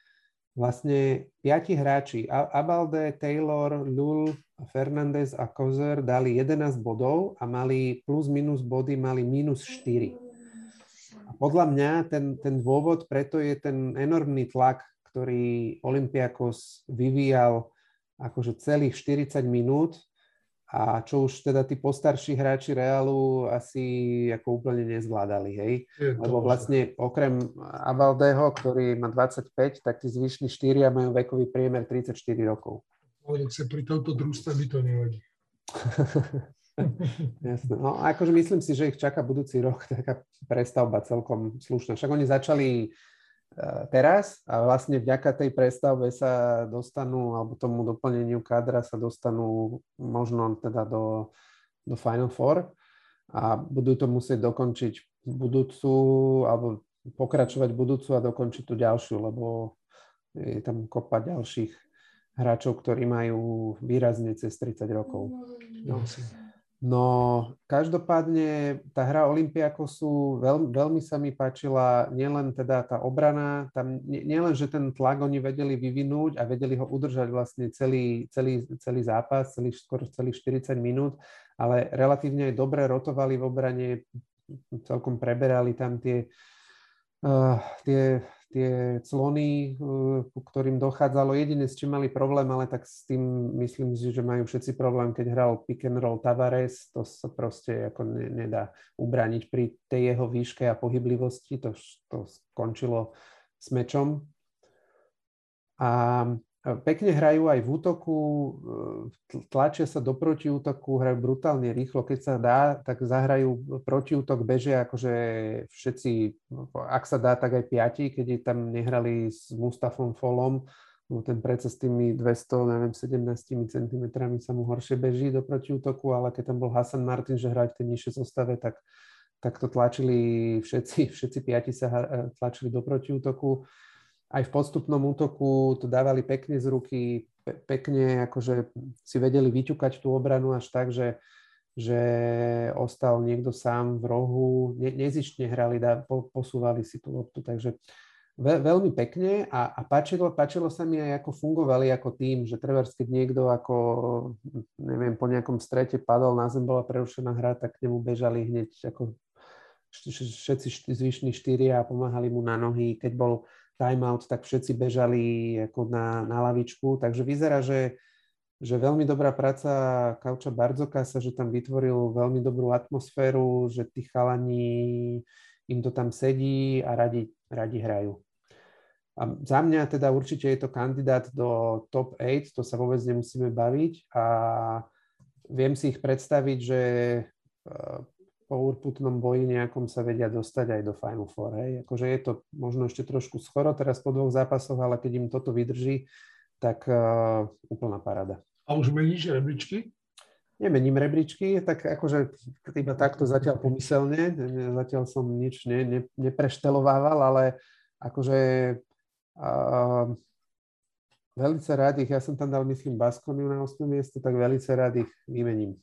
vlastne piati hráči, Abalde, Taylor, Lul, Fernández a Kozer dali 11 bodov a mali plus minus body, mali minus 4. A podľa mňa ten, ten dôvod preto je ten enormný tlak, ktorý Olympiakos vyvíjal akože celých 40 minút a čo už teda tí postarší hráči Realu asi ako úplne nezvládali, hej. Lebo vlastne okrem Avaldeho, ktorý má 25, tak tí zvyšní štyria majú vekový priemer 34 rokov. Ale sa pri tomto družstve by to nevadí. Jasné. No akože myslím si, že ich čaká budúci rok taká prestavba celkom slušná. Však oni začali E, teraz a vlastne vďaka tej prestavbe sa dostanú, alebo tomu doplneniu kadra sa dostanú možno teda do, do Final Four a budú to musieť dokončiť budúcu, alebo pokračovať budúcu a dokončiť tú ďalšiu, lebo je tam kopa ďalších hráčov, ktorí majú výrazne cez 30 rokov. No. No, každopádne tá hra Olympiakosu veľ, veľmi sa mi páčila, nielen teda tá obrana, tam nielen, že ten tlak oni vedeli vyvinúť a vedeli ho udržať vlastne celý, celý, celý zápas, celý, skoro celých 40 minút, ale relatívne aj dobre rotovali v obrane, celkom preberali tam tie, uh, tie tie clony, eh, ku ktorým dochádzalo. Jediné, s čím mali problém, ale tak s tým myslím si, že majú všetci problém, keď hral pick and roll Tavares, to sa proste ako ne, nedá ubrániť pri tej jeho výške a pohyblivosti, to, to skončilo s mečom. A Pekne hrajú aj v útoku, e, tlačia sa do protiútoku, hrajú brutálne rýchlo. Keď sa dá, tak zahrajú protiútok, bežia akože všetci, ak sa dá, tak aj piati, keď tam nehrali s Mustafom Folom, no ten predsa s tými 200, neviem, 17 cm sa mu horšie beží do protiútoku, ale keď tam bol Hasan Martin, že hrať v tej nižšej zostave, tak, tak to tlačili všetci, všetci piati sa tlačili do protiútoku aj v podstupnom útoku to dávali pekne z ruky, pe- pekne akože si vedeli vyťukať tú obranu až tak, že, že ostal niekto sám v rohu, ne, nezištne hrali, dá, po, posúvali si tú loptu, takže ve, veľmi pekne a, a páčilo, páčilo sa mi aj ako fungovali ako tým, že trebárs, keď niekto ako, neviem, po nejakom strete padol na zem, bola prerušená hra, tak k nemu bežali hneď ako všetci zvyšní štyria a pomáhali mu na nohy. Keď bol timeout, tak všetci bežali ako na, na lavičku. Takže vyzerá, že, že veľmi dobrá práca Kauča Bardzokasa, že tam vytvoril veľmi dobrú atmosféru, že tí chalani im to tam sedí a radi, radi hrajú. A za mňa teda určite je to kandidát do top 8, to sa vôbec nemusíme baviť a viem si ich predstaviť, že po urputnom boji nejakom sa vedia dostať aj do Final Four. Hej. Akože je to možno ešte trošku skoro teraz po dvoch zápasoch, ale keď im toto vydrží, tak uh, úplná parada. A už meníš rebríčky? Nemením rebríčky, tak akože iba takto zatiaľ pomyselne, zatiaľ som nič ne, ne, nepreštelovával, ale akože uh, velice rád ich, ja som tam dal myslím Baskoniu na 8. miesto, tak velice rád ich vymením.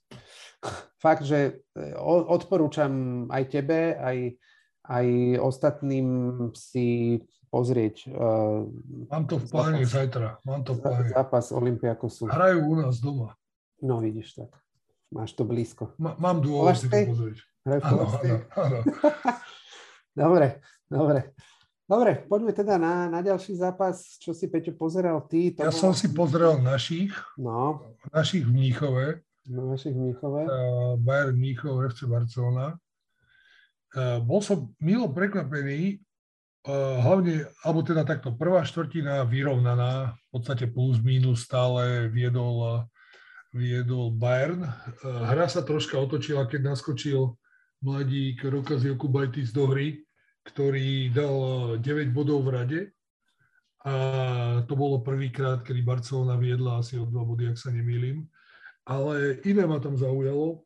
Fakt, že e, odporúčam aj tebe, aj, aj ostatným si pozrieť. Uh, Mám to v pláne zajtra. Mám to v pláne. Zápas Olympiakosu. Hrajú u nás doma. No vidíš tak. Máš to blízko. M- mám dôvod si to pozrieť. Áno, áno, áno. dobre, dobre. Dobre, poďme teda na, na ďalší zápas. Čo si, Peťo, pozeral ty? To ja bolo... som si pozrel našich. No. Našich v Mníchove. No, v Mníchove. Bayern Mníchov, FC Barcelona. Bol som milo prekvapený, hlavne, alebo teda takto, prvá štvrtina vyrovnaná, v podstate plus minus stále viedol, viedol Bayern. Hra sa troška otočila, keď naskočil mladík Rokas Jokubajtis do hry ktorý dal 9 eh, bodov v rade. A to bolo prvýkrát, kedy Barcelona viedla asi o dva body, ak sa nemýlim. Ale iné ma tam zaujalo.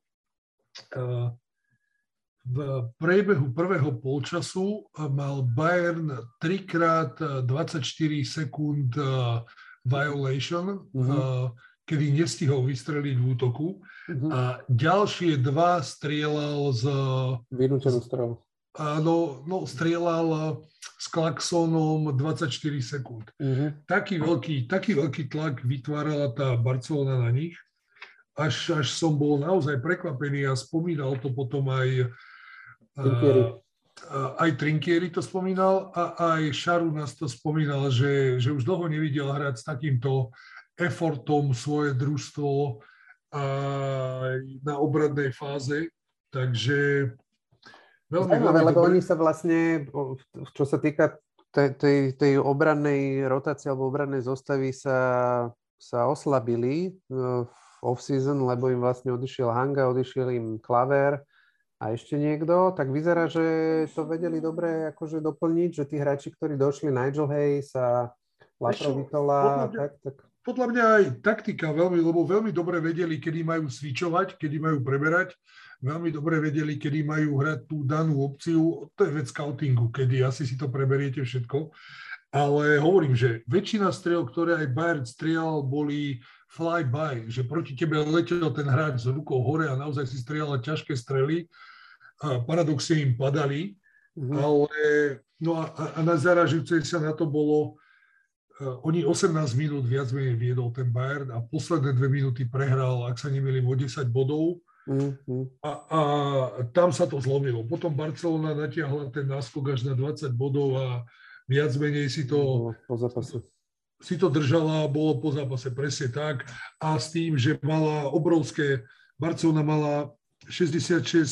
Eh, v priebehu prvého polčasu mal Bayern trikrát 24 sekúnd eh, violation, uh-huh. kedy nestihol vystreliť v útoku. Uh-huh. A ďalšie dva strieľal z... Vynútenú strelu no, no, strieľal s klaxónom 24 sekúnd. Uh-huh. Taký, veľký, taký veľký tlak vytvárala tá Barcelona na nich, až, až som bol naozaj prekvapený a spomínal to potom aj Trinkieri. Uh, aj Trinkieri to spomínal a aj Šaru nás to spomínal, že, že už dlho nevidel hrať s takýmto effortom svoje družstvo uh, na obradnej fáze. Takže Veľmi, Zajímavé, veľmi lebo dobre. oni sa vlastne, čo sa týka tej, tej, tej obrannej rotácie alebo obrannej zostavy sa, sa oslabili v off-season, lebo im vlastne odišiel Hanga, odišiel im Klaver a ešte niekto, tak vyzerá, že to vedeli dobre akože doplniť, že tí hráči, ktorí došli, Nigel Hayes a Laprovitola, tak, tak podľa mňa aj taktika veľmi, lebo veľmi dobre vedeli, kedy majú svičovať, kedy majú preberať veľmi dobre vedeli, kedy majú hrať tú danú opciu. To je vec scoutingu, kedy asi si to preberiete všetko. Ale hovorím, že väčšina strel, ktoré aj Bayern strieľal, boli fly-by, že proti tebe letel ten hráč s rukou hore a naozaj si strieľal ťažké strely. A paradoxne im padali, mm-hmm. ale no a, a najzaražujúce sa na to bolo, uh, oni 18 minút viac menej viedol ten Bayern a posledné dve minúty prehral, ak sa nemýlim, o 10 bodov Mm-hmm. A, a tam sa to zlomilo. Potom Barcelona natiahla ten náskok až na 20 bodov a viac menej si to, po zápase. Si to držala bolo po zápase presne tak. A s tým, že mala obrovské, Barcelona mala 66%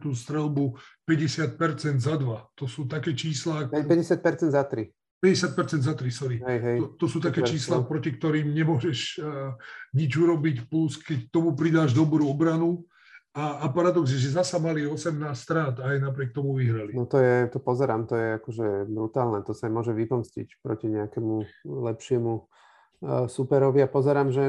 strelbu, 50% za dva. To sú také čísla... 50% za tri. 50% za 3, sorry. Hej, hej. To, to sú také čísla, proti ktorým nemôžeš uh, nič urobiť, plus keď tomu pridáš dobrú obranu, a, a paradox je, že zasa mali 18 strát a aj napriek tomu vyhrali. No to je, to pozerám, to je akože brutálne, to sa môže vypomstiť proti nejakému lepšiemu uh, superovi a pozerám, že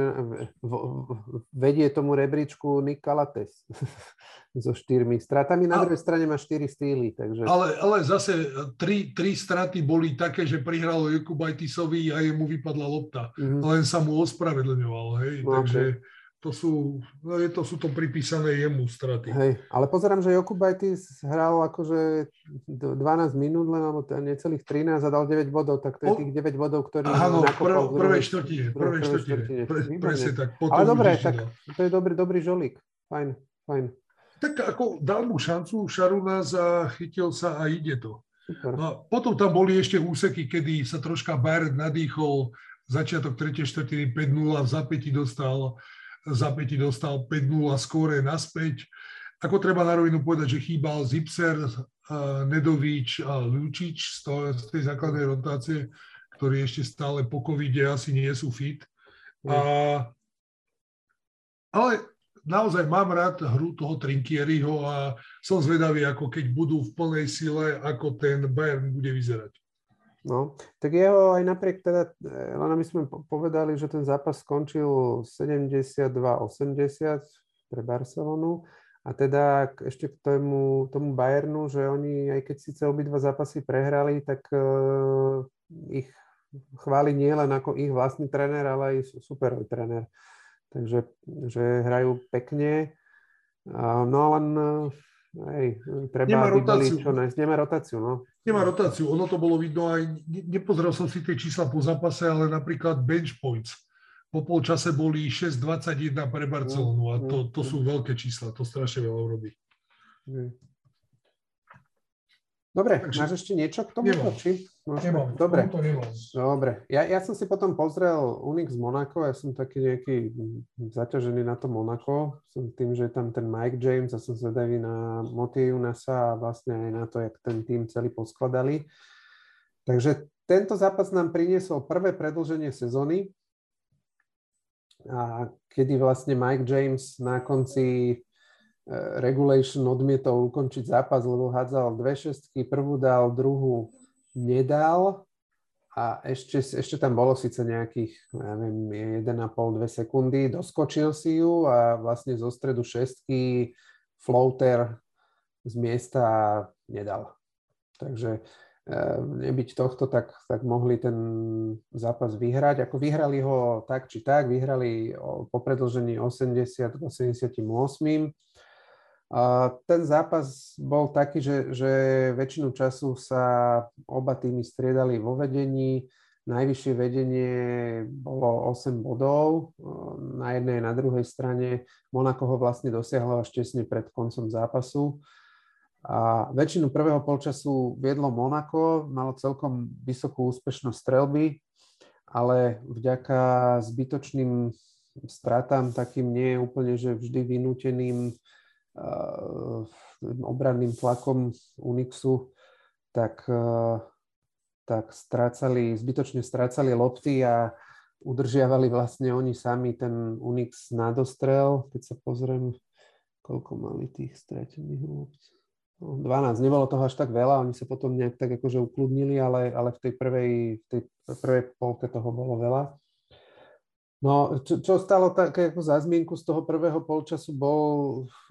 vedie tomu rebríčku Nick Calates so štyrmi stratami. Na druhej strane má štyri stýly. Takže... Ale, ale zase tri, tri straty boli také, že prihralo Jakubajtisovi a jemu vypadla lopta. Mm-hmm. Len sa mu ospravedlňoval. Hej? No, Takže okay to sú, no je to, sú to pripísané jemu straty. Hej, ale pozerám, že Jokubaitis hral akože 12 minút len, alebo necelých 13 a dal 9 bodov, tak to je tých 9 bodov, ktorý Áno, v prv, prvej štvrtine, prvej štvrtine, pre, presne tak. Ale dobre, tak to je dobrý, dobrý žolík, fajn, fajn. Tak ako dal mu šancu Šaruna a chytil sa a ide to. Super. No a potom tam boli ešte úseky, kedy sa troška Bayern nadýchol, začiatok 3. štvrtiny 5-0 v zapäti dostal zapäti dostal 5-0 skóre naspäť. Ako treba na rovinu povedať, že chýbal Zipser, Nedovič a Lučič z, z tej základnej rotácie, ktorí ešte stále po covide asi nie sú fit. A, ale naozaj mám rád hru toho Trinkieriho a som zvedavý, ako keď budú v plnej sile, ako ten Bayern bude vyzerať. No, tak jeho aj napriek teda, eh, len my sme povedali, že ten zápas skončil 72-80 pre Barcelonu a teda ešte k tomu, tomu Bayernu, že oni, aj keď síce obidva zápasy prehrali, tak uh, ich chváli nie len ako ich vlastný tréner, ale aj superový tréner. Takže že hrajú pekne No len hej, treba, Nemá rotáciu. čo nájsť. Nemá rotáciu, no. Nemá rotáciu. Ono to bolo vidno aj, nepozrel som si tie čísla po zápase, ale napríklad bench points. Po polčase boli 6-21 pre Barcelonu a to, to sú veľké čísla, to strašne veľa urobí. Dobre, Takže, máš ešte niečo k tomu? Nemám. Či? Nemám, Dobre. To nemám. Dobre. Ja, ja som si potom pozrel Unix Monaco, ja som taký nejaký zaťažený na to Monaco, som tým, že je tam ten Mike James a som zvedavý na Motie Junasa a vlastne aj na to, jak ten tým celý poskladali. Takže tento zápas nám priniesol prvé predlženie sezóny, a kedy vlastne Mike James na konci regulation odmietol ukončiť zápas, lebo hádzal dve šestky, prvú dal, druhú nedal a ešte, ešte tam bolo síce nejakých, ja neviem, 1,5-2 sekundy, doskočil si ju a vlastne zo stredu šestky floater z miesta nedal. Takže eh, nebyť tohto, tak, tak mohli ten zápas vyhrať. Ako vyhrali ho tak či tak, vyhrali po predlžení 80 k 88 a ten zápas bol taký, že, že väčšinu času sa oba týmy striedali vo vedení. Najvyššie vedenie bolo 8 bodov na jednej a na druhej strane. Monako ho vlastne dosiahlo až tesne pred koncom zápasu. A väčšinu prvého polčasu viedlo Monako, malo celkom vysokú úspešnosť strelby, ale vďaka zbytočným stratám, takým nie úplne, že vždy vynúteným obranným tlakom Unixu, tak, eh, tak strácali, zbytočne strácali lopty a udržiavali vlastne oni sami ten Unix na dostrel. Keď sa pozriem, koľko mali tých stratených lopt. No, 12, nebolo toho až tak veľa, oni sa potom nejak tak akože ukludnili, ale, ale v tej prvej, v tej prvej polke toho bolo veľa. No, čo, čo stalo také ako zázmienku z toho prvého polčasu bol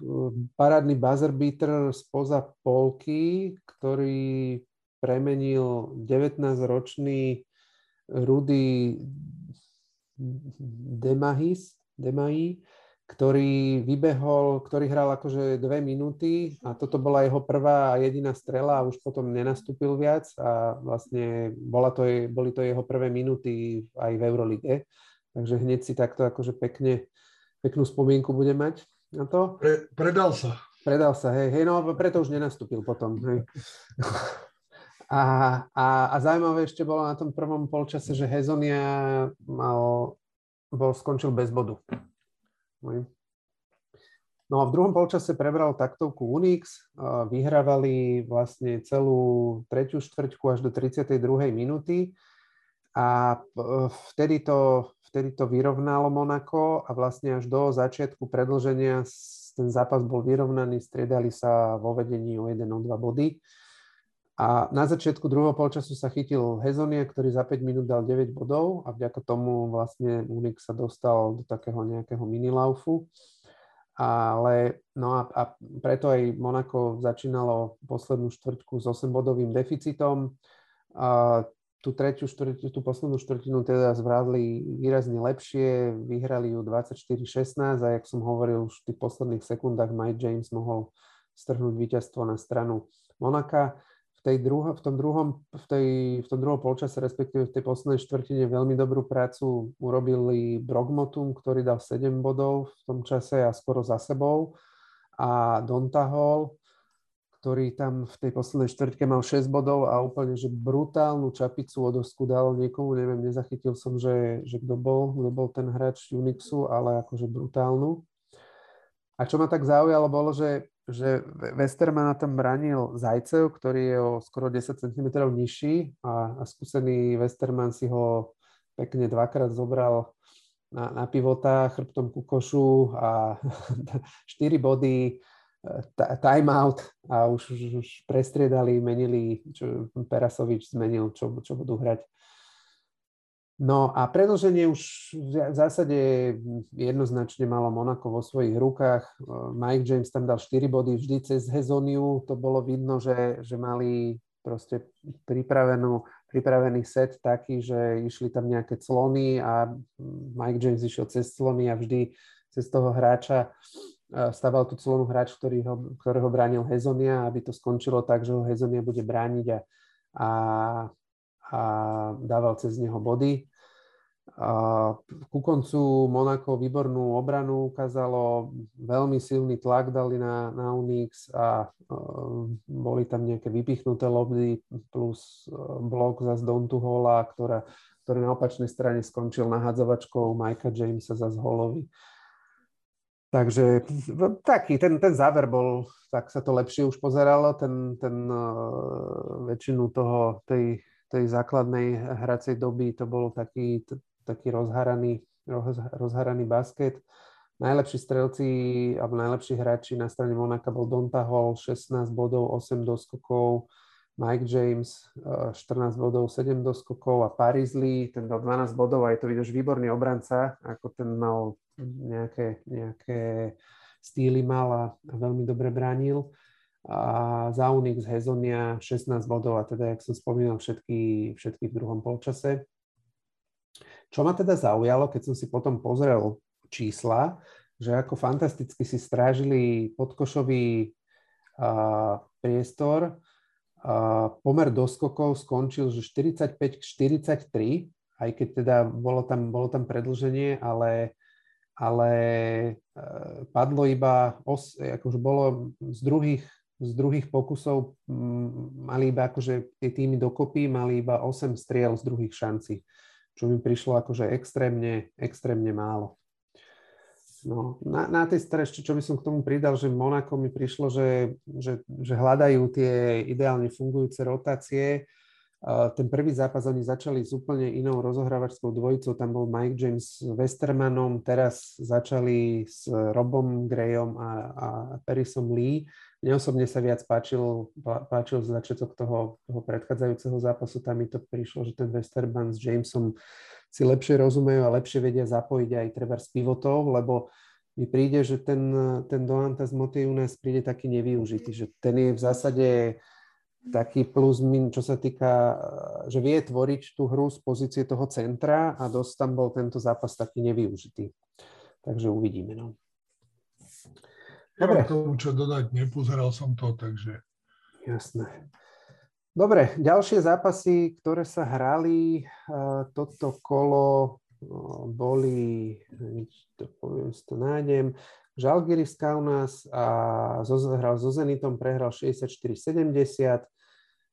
eh, parádny buzzer beater spoza polky, ktorý premenil 19-ročný Rudy Demahis, Demahi, ktorý vybehol, ktorý hral akože dve minúty a toto bola jeho prvá a jediná strela a už potom nenastúpil viac a vlastne bola to, boli to jeho prvé minúty aj v Eurolige Takže hneď si takto akože pekne, peknú spomienku bude mať na to. Pre, predal sa. Predal sa, hej, hej, no preto už nenastúpil potom, hej. A, a, a zaujímavé ešte bolo na tom prvom polčase, že Hezonia mal, bol, skončil bez bodu. No a v druhom polčase prebral taktovku Unix, vyhrávali vlastne celú tretiu štvrťku až do 32. minúty a vtedy to, vtedy to vyrovnalo Monako a vlastne až do začiatku predlženia ten zápas bol vyrovnaný, striedali sa vo vedení o 1 o 2 body. A na začiatku druhého polčasu sa chytil Hezonia, ktorý za 5 minút dal 9 bodov a vďaka tomu vlastne Unik sa dostal do takého nejakého minilaufu. Ale no a, a preto aj Monako začínalo poslednú štvrťku s 8-bodovým deficitom. A tú tretiu štvrtinu, tú poslednú štvrtinu teda zvládli výrazne lepšie, vyhrali ju 24-16 a jak som hovoril, už v tých posledných sekundách Mike James mohol strhnúť víťazstvo na stranu Monaka. V, tej druho, v, tom druhom, v, tej, v tom druhom polčase, respektíve v tej poslednej štvrtine veľmi dobrú prácu urobili Brogmotum, ktorý dal 7 bodov v tom čase a skoro za sebou a Dontahol, ktorý tam v tej poslednej štvrtke mal 6 bodov a úplne, že brutálnu čapicu od osku dal niekomu, neviem, nezachytil som, že, že kto bol, kto bol ten hráč Unixu, ale akože brutálnu. A čo ma tak zaujalo, bolo, že, že Westermana tam bránil Zajcev, ktorý je o skoro 10 cm nižší a, a skúsený Westerman si ho pekne dvakrát zobral na, na pivota chrbtom ku košu a 4 body, timeout a už, už, už prestriedali, menili, čo Perasovič zmenil, čo, čo budú hrať. No a predlženie už v zásade jednoznačne malo Monako vo svojich rukách. Mike James tam dal 4 body vždy cez Hezoniu. To bolo vidno, že, že mali proste pripravenú, pripravený set taký, že išli tam nejaké clony a Mike James išiel cez clony a vždy cez toho hráča staval tú celú hráč, ktorý ho, ktorého bránil Hezonia, aby to skončilo tak, že ho Hezonia bude brániť a, a, a dával cez neho body. A ku koncu Monako výbornú obranu ukázalo, veľmi silný tlak dali na, na Unix a uh, boli tam nejaké vypichnuté lobby plus uh, blok za Dontuhola, ktorá, ktorý na opačnej strane skončil nahádzovačkou Mikea Jamesa za holovi. Takže taký, ten, ten záver bol, tak sa to lepšie už pozeralo, ten, ten uh, väčšinu toho, tej, tej základnej hracej doby to bol taký, taký rozharaný, rozharaný basket. Najlepší strelci alebo najlepší hráči na strane Monaka bol Donta Hall, 16 bodov, 8 doskokov, Mike James 14 bodov, 7 doskokov a Paris Lee, ten dal 12 bodov a je to vidíš výborný obranca, ako ten mal nejaké, nejaké stýly mal a, a veľmi dobre bránil. A za Unix Hezonia 16 bodov a teda, jak som spomínal, všetky, všetky v druhom polčase. Čo ma teda zaujalo, keď som si potom pozrel čísla, že ako fantasticky si strážili podkošový a, priestor, pomer doskokov skončil, že 45 k 43, aj keď teda bolo tam, bolo tam predlženie, ale, ale e, padlo iba, os, akože bolo z druhých, z druhých pokusov mali iba akože tie týmy dokopy, mali iba 8 striel z druhých šancí, čo mi prišlo akože extrémne, extrémne málo. No, na, na tej strane ešte, čo by som k tomu pridal, že Monako mi prišlo, že, že, že hľadajú tie ideálne fungujúce rotácie. Ten prvý zápas oni začali s úplne inou rozohrávačskou dvojicou, tam bol Mike James s Westermanom, teraz začali s Robom Grayom a, a Perisom Lee. Mne osobne sa viac páčil, páčil začiatok toho, toho predchádzajúceho zápasu, tam mi to prišlo, že ten Westerman s Jamesom si lepšie rozumejú a lepšie vedia zapojiť aj treba z pivotov, lebo mi príde, že ten, ten Doantas Motiunas príde taký nevyužitý, že ten je v zásade taký plus min, čo sa týka, že vie tvoriť tú hru z pozície toho centra a dosť tam bol tento zápas taký nevyužitý. Takže uvidíme. No. Dobre. Ja tomu čo dodať, nepozeral som to, takže... Jasné. Dobre, ďalšie zápasy, ktoré sa hrali toto kolo, uh, boli, to poviem, si to nájdem, Žalgiris Kaunas a hral so Zenitom, prehral 64-70,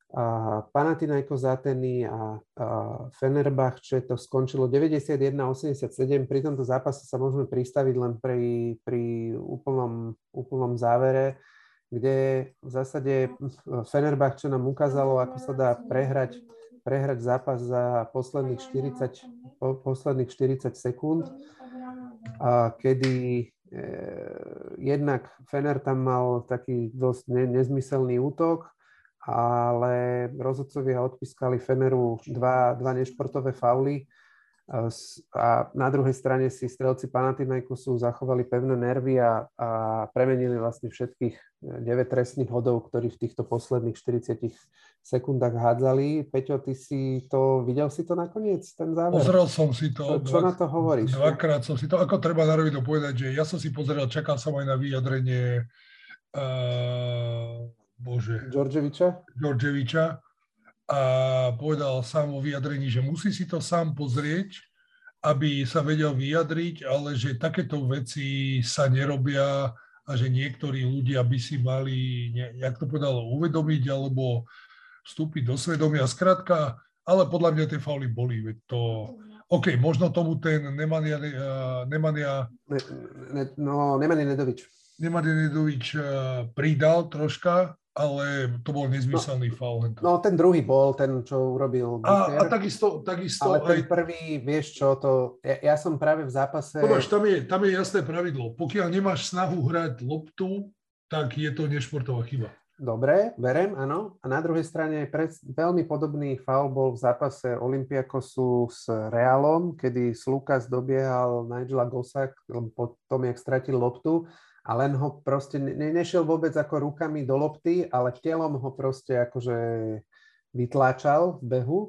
a Panathinaikos Ateny a, a Fenerbahče to skončilo 91-87. Pri tomto zápase sa môžeme pristaviť len pri, pri úplnom, úplnom závere kde v zásade Fenerbahče nám ukázalo, ako sa dá prehrať, prehrať zápas za posledných 40, posledných 40 sekúnd, a kedy jednak Fener tam mal taký dosť ne, nezmyselný útok, ale rozhodcovia odpískali Feneru dva, dva nešportové fauly, a na druhej strane si strelci Panathinaikosu zachovali pevné nervy a, a premenili vlastne všetkých 9 trestných hodov, ktorí v týchto posledných 40 sekundách hádzali. Peťo, ty si to, videl si to nakoniec, ten záver? Pozrel som si to. Čo, čo dva, na to hovoríš? Dvakrát som si to, ako treba na to povedať, že ja som si pozrel, čakal som aj na vyjadrenie uh, Bože. Đorđeviča? Đorđeviča a povedal sám o vyjadrení, že musí si to sám pozrieť, aby sa vedel vyjadriť, ale že takéto veci sa nerobia a že niektorí ľudia by si mali, jak to povedalo, uvedomiť alebo vstúpiť do svedomia. Skrátka, ale podľa mňa tie fauly boli. Veď to, OK, možno tomu ten Nemania... Uh, Nemania ne, ne, no, Nemanja Nedovič. Nemanja Nedovič uh, pridal troška, ale to bol nezmyselný no, faul. No ten druhý bol, ten, čo urobil A, a takisto, takisto Ale ten aj... prvý, vieš čo, to, ja, ja som práve v zápase... Podáš, tam je, tam je jasné pravidlo. Pokiaľ nemáš snahu hrať loptu, tak je to nešportová chyba. Dobre, verem, áno. A na druhej strane pre, veľmi podobný faul bol v zápase Olympiakosu s Realom, kedy Slukas dobiehal Nigela Gosak po tom, jak stratil loptu a len ho proste ne, nešiel vôbec ako rukami do lopty, ale telom ho proste akože vytláčal v behu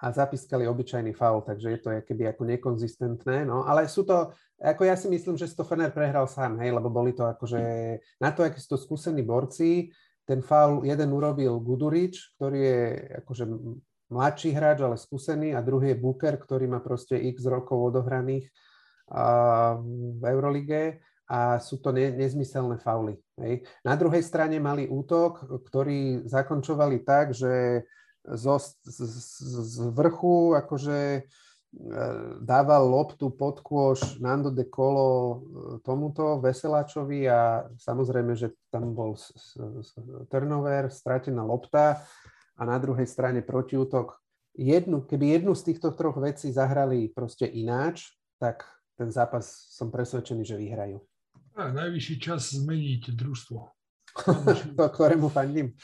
a zapískali obyčajný faul, takže je to keby ako nekonzistentné, no, ale sú to, ako ja si myslím, že si to Fener prehral sám, hej, lebo boli to akože, na to, akí sú to skúsení borci, ten faul jeden urobil Gudurič, ktorý je akože mladší hráč, ale skúsený a druhý je Booker, ktorý má proste x rokov odohraných v Eurolige a sú to ne, nezmyselné fauly. Hej. Na druhej strane mali útok, ktorý zakončovali tak, že zo, z, z vrchu akože e, dával loptu pod kôž Nando de Colo e, tomuto Veseláčovi a samozrejme, že tam bol turnover, stratená lopta a na druhej strane protiútok. Jednu, keby jednu z týchto troch vecí zahrali proste ináč, tak ten zápas som presvedčený, že vyhrajú. A najvyšší čas zmeniť družstvo. to, ktorému fandím.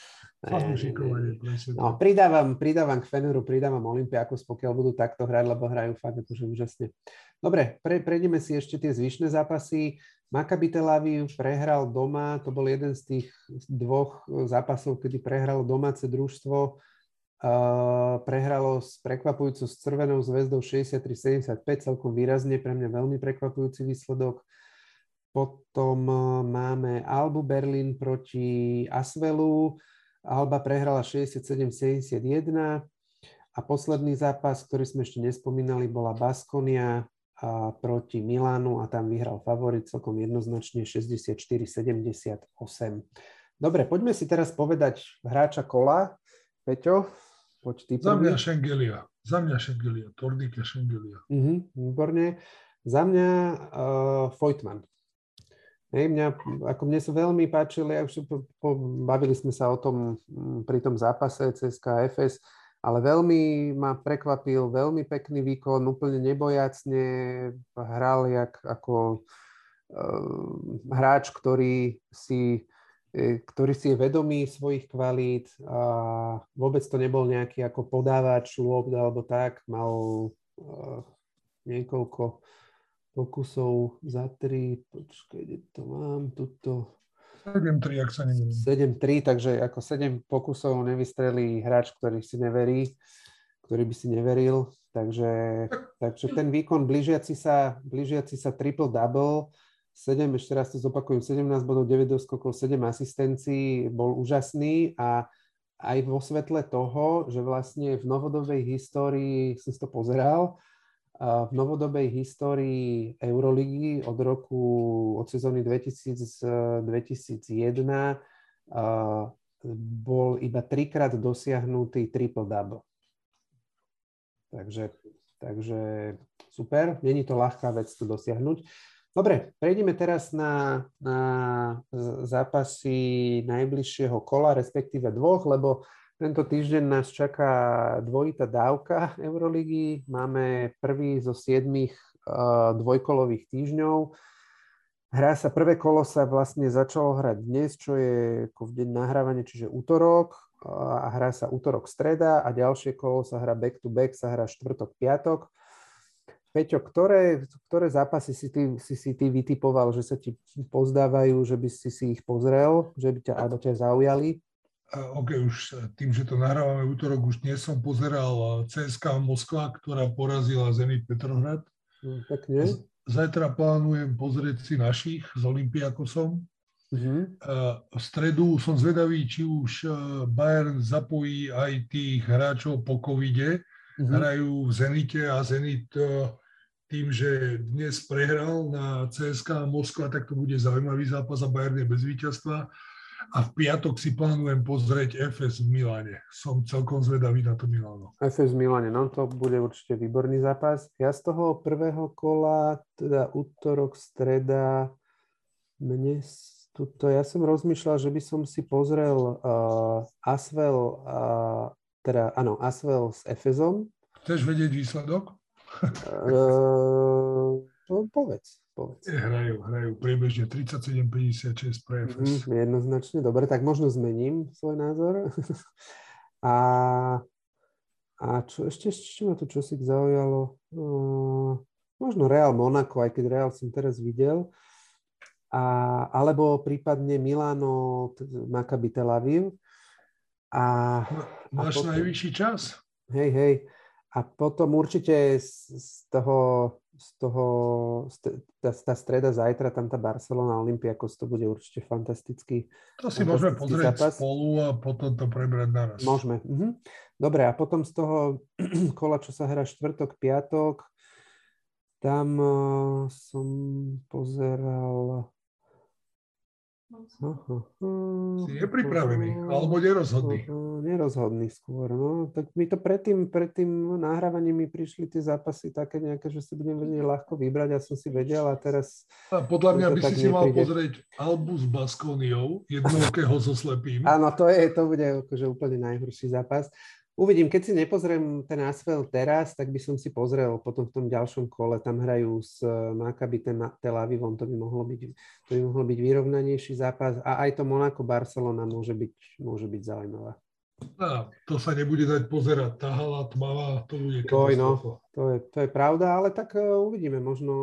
No, pridávam, pridávam k Feneru, pridávam Olympiakos, pokiaľ budú takto hrať, lebo hrajú fakt akože úžasne. Dobre, pre, prejdeme si ešte tie zvyšné zápasy. Maccabi Tel Aviv prehral doma, to bol jeden z tých dvoch zápasov, kedy prehralo domáce družstvo. Uh, prehralo s prekvapujúco s Crvenou zväzdou 63-75, celkom výrazne, pre mňa veľmi prekvapujúci výsledok. Potom uh, máme Albu Berlin proti Asvelu, Alba prehrala 67-71 a posledný zápas, ktorý sme ešte nespomínali, bola Baskonia a proti Milánu a tam vyhral favorit celkom jednoznačne 64-78. Dobre, poďme si teraz povedať hráča kola. Peťo, poď ty Za mňa Šengelia. Za mňa Šengelia. Tordike Šengelia. Uh-huh, výborne. Za mňa uh, Vojtman. Hej, mňa, ako mne sa veľmi páčili, už po, po, bavili sme sa o tom mm, pri tom zápase CSK FS, ale veľmi ma prekvapil, veľmi pekný výkon, úplne nebojacne hral jak, ako uh, hráč, ktorý si, e, ktorý si je vedomý svojich kvalít a vôbec to nebol nejaký ako podávač lôb alebo tak, mal uh, niekoľko pokusov za 3, počkaj, kde to mám, tuto. 7-3, ak sa nemýlim. 7-3, takže ako 7 pokusov nevystrelí hráč, ktorý si neverí, ktorý by si neveril. Takže, takže ten výkon blížiaci sa, blížiaci sa triple-double, 7, ešte raz to zopakujem, 17 bodov, 9 doskokov, 7 asistencií, bol úžasný a aj vo svetle toho, že vlastne v novodobej histórii som si to pozeral, v novodobej histórii Euroligy od roku, od sezóny 2000, 2001 bol iba trikrát dosiahnutý triple-double. Takže, takže super, není to ľahká vec to dosiahnuť. Dobre, prejdeme teraz na, na zápasy najbližšieho kola, respektíve dvoch, lebo tento týždeň nás čaká dvojitá dávka Euroligy. Máme prvý zo siedmých dvojkolových týždňov. Hrá sa, prvé kolo sa vlastne začalo hrať dnes, čo je ako v deň nahrávania, čiže útorok a hrá sa útorok, streda a ďalšie kolo sa hrá back to back, sa hrá štvrtok, piatok. Peťo, ktoré, ktoré zápasy si ty, si, si ty vytipoval, že sa ti pozdávajú, že by si si ich pozrel, že by ťa, alebo ťa zaujali? OK, už tým, že to nahrávame útorok, už dnes som pozeral CSK Moskva, ktorá porazila Zenit Petrohrad. Mm, pekne. Zajtra plánujem pozrieť si našich s Olympiakosom. Uh-huh. V stredu som zvedavý, či už Bayern zapojí aj tých hráčov po covide. Uh-huh. Hrajú v Zenite a Zenit tým, že dnes prehral na CSK Moskva, tak to bude zaujímavý zápas a Bayern je bez víťazstva a v piatok si plánujem pozrieť FS v Miláne. Som celkom zvedavý na to Miláno. FS v Miláne, no to bude určite výborný zápas. Ja z toho prvého kola, teda útorok, streda, mne tuto, ja som rozmýšľal, že by som si pozrel uh, Asvel, uh, teda áno, Asvel s Efezom. Chceš vedieť výsledok? uh, povedz. Povedz. Hrajú, hrajú priebežne 37-56 pre FS. Mm, jednoznačne, dobre, tak možno zmením svoj názor. a, a čo ešte, ešte ma tu čosi zaujalo? Uh, možno Real Monaco, aj keď Real som teraz videl. A, alebo prípadne Milano, Maccabi Tel Aviv. A, Máš a potom, najvyšší čas. Hej, hej. A potom určite z, z toho, z toho tá, tá streda zajtra, tam tá Barcelona Olympiakos, to bude určite fantastický To si môžeme pozrieť zápas. spolu a potom to prebrať naraz. Môžeme. Mhm. Dobre, a potom z toho kola, čo sa hrá štvrtok, piatok, tam uh, som pozeral si nepripravený, alebo nerozhodný. Nerozhodný skôr, no. Tak mi to predtým, pred tým nahrávaním mi prišli tie zápasy také nejaké, že si budem vedieť ľahko vybrať, ja som si vedel a teraz... A podľa mňa by si si mal pozrieť Albu s Baskoniou, jednokého so slepým. Áno, to, je, to bude akože úplne najhorší zápas. Uvidím, keď si nepozriem ten Asfel teraz, tak by som si pozrel potom v tom ďalšom kole. Tam hrajú s eh, Maccabi Tel Avivom, to by mohlo byť, to by mohlo byť vyrovnanejší zápas. A aj to Monaco Barcelona môže byť, môže byť zaujímavé. A to sa nebude dať pozerať. Tá hala tmavá, to bude to, no, to, je, to je pravda, ale tak uh, uvidíme. Možno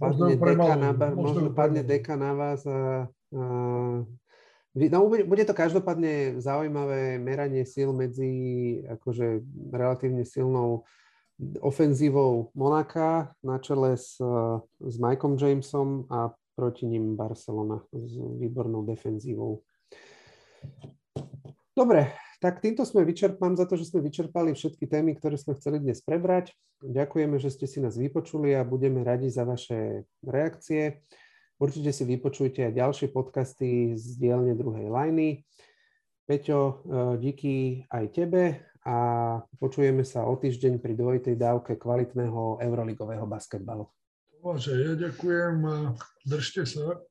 padne, možno deka, na, možno, možno padne deka na vás a, a No, bude to každopádne zaujímavé meranie síl medzi akože relatívne silnou ofenzívou Monaka na čele s, s Mikeom Jamesom a proti ním Barcelona s výbornou defenzívou. Dobre, tak týmto sme vyčerpali, mám za to, že sme vyčerpali všetky témy, ktoré sme chceli dnes prebrať. Ďakujeme, že ste si nás vypočuli a budeme radi za vaše reakcie. Určite si vypočujte aj ďalšie podcasty z dielne druhej lajny. Peťo, e, díky aj tebe a počujeme sa o týždeň pri dvojitej dávke kvalitného euroligového basketbalu. Bože, ja ďakujem a držte sa.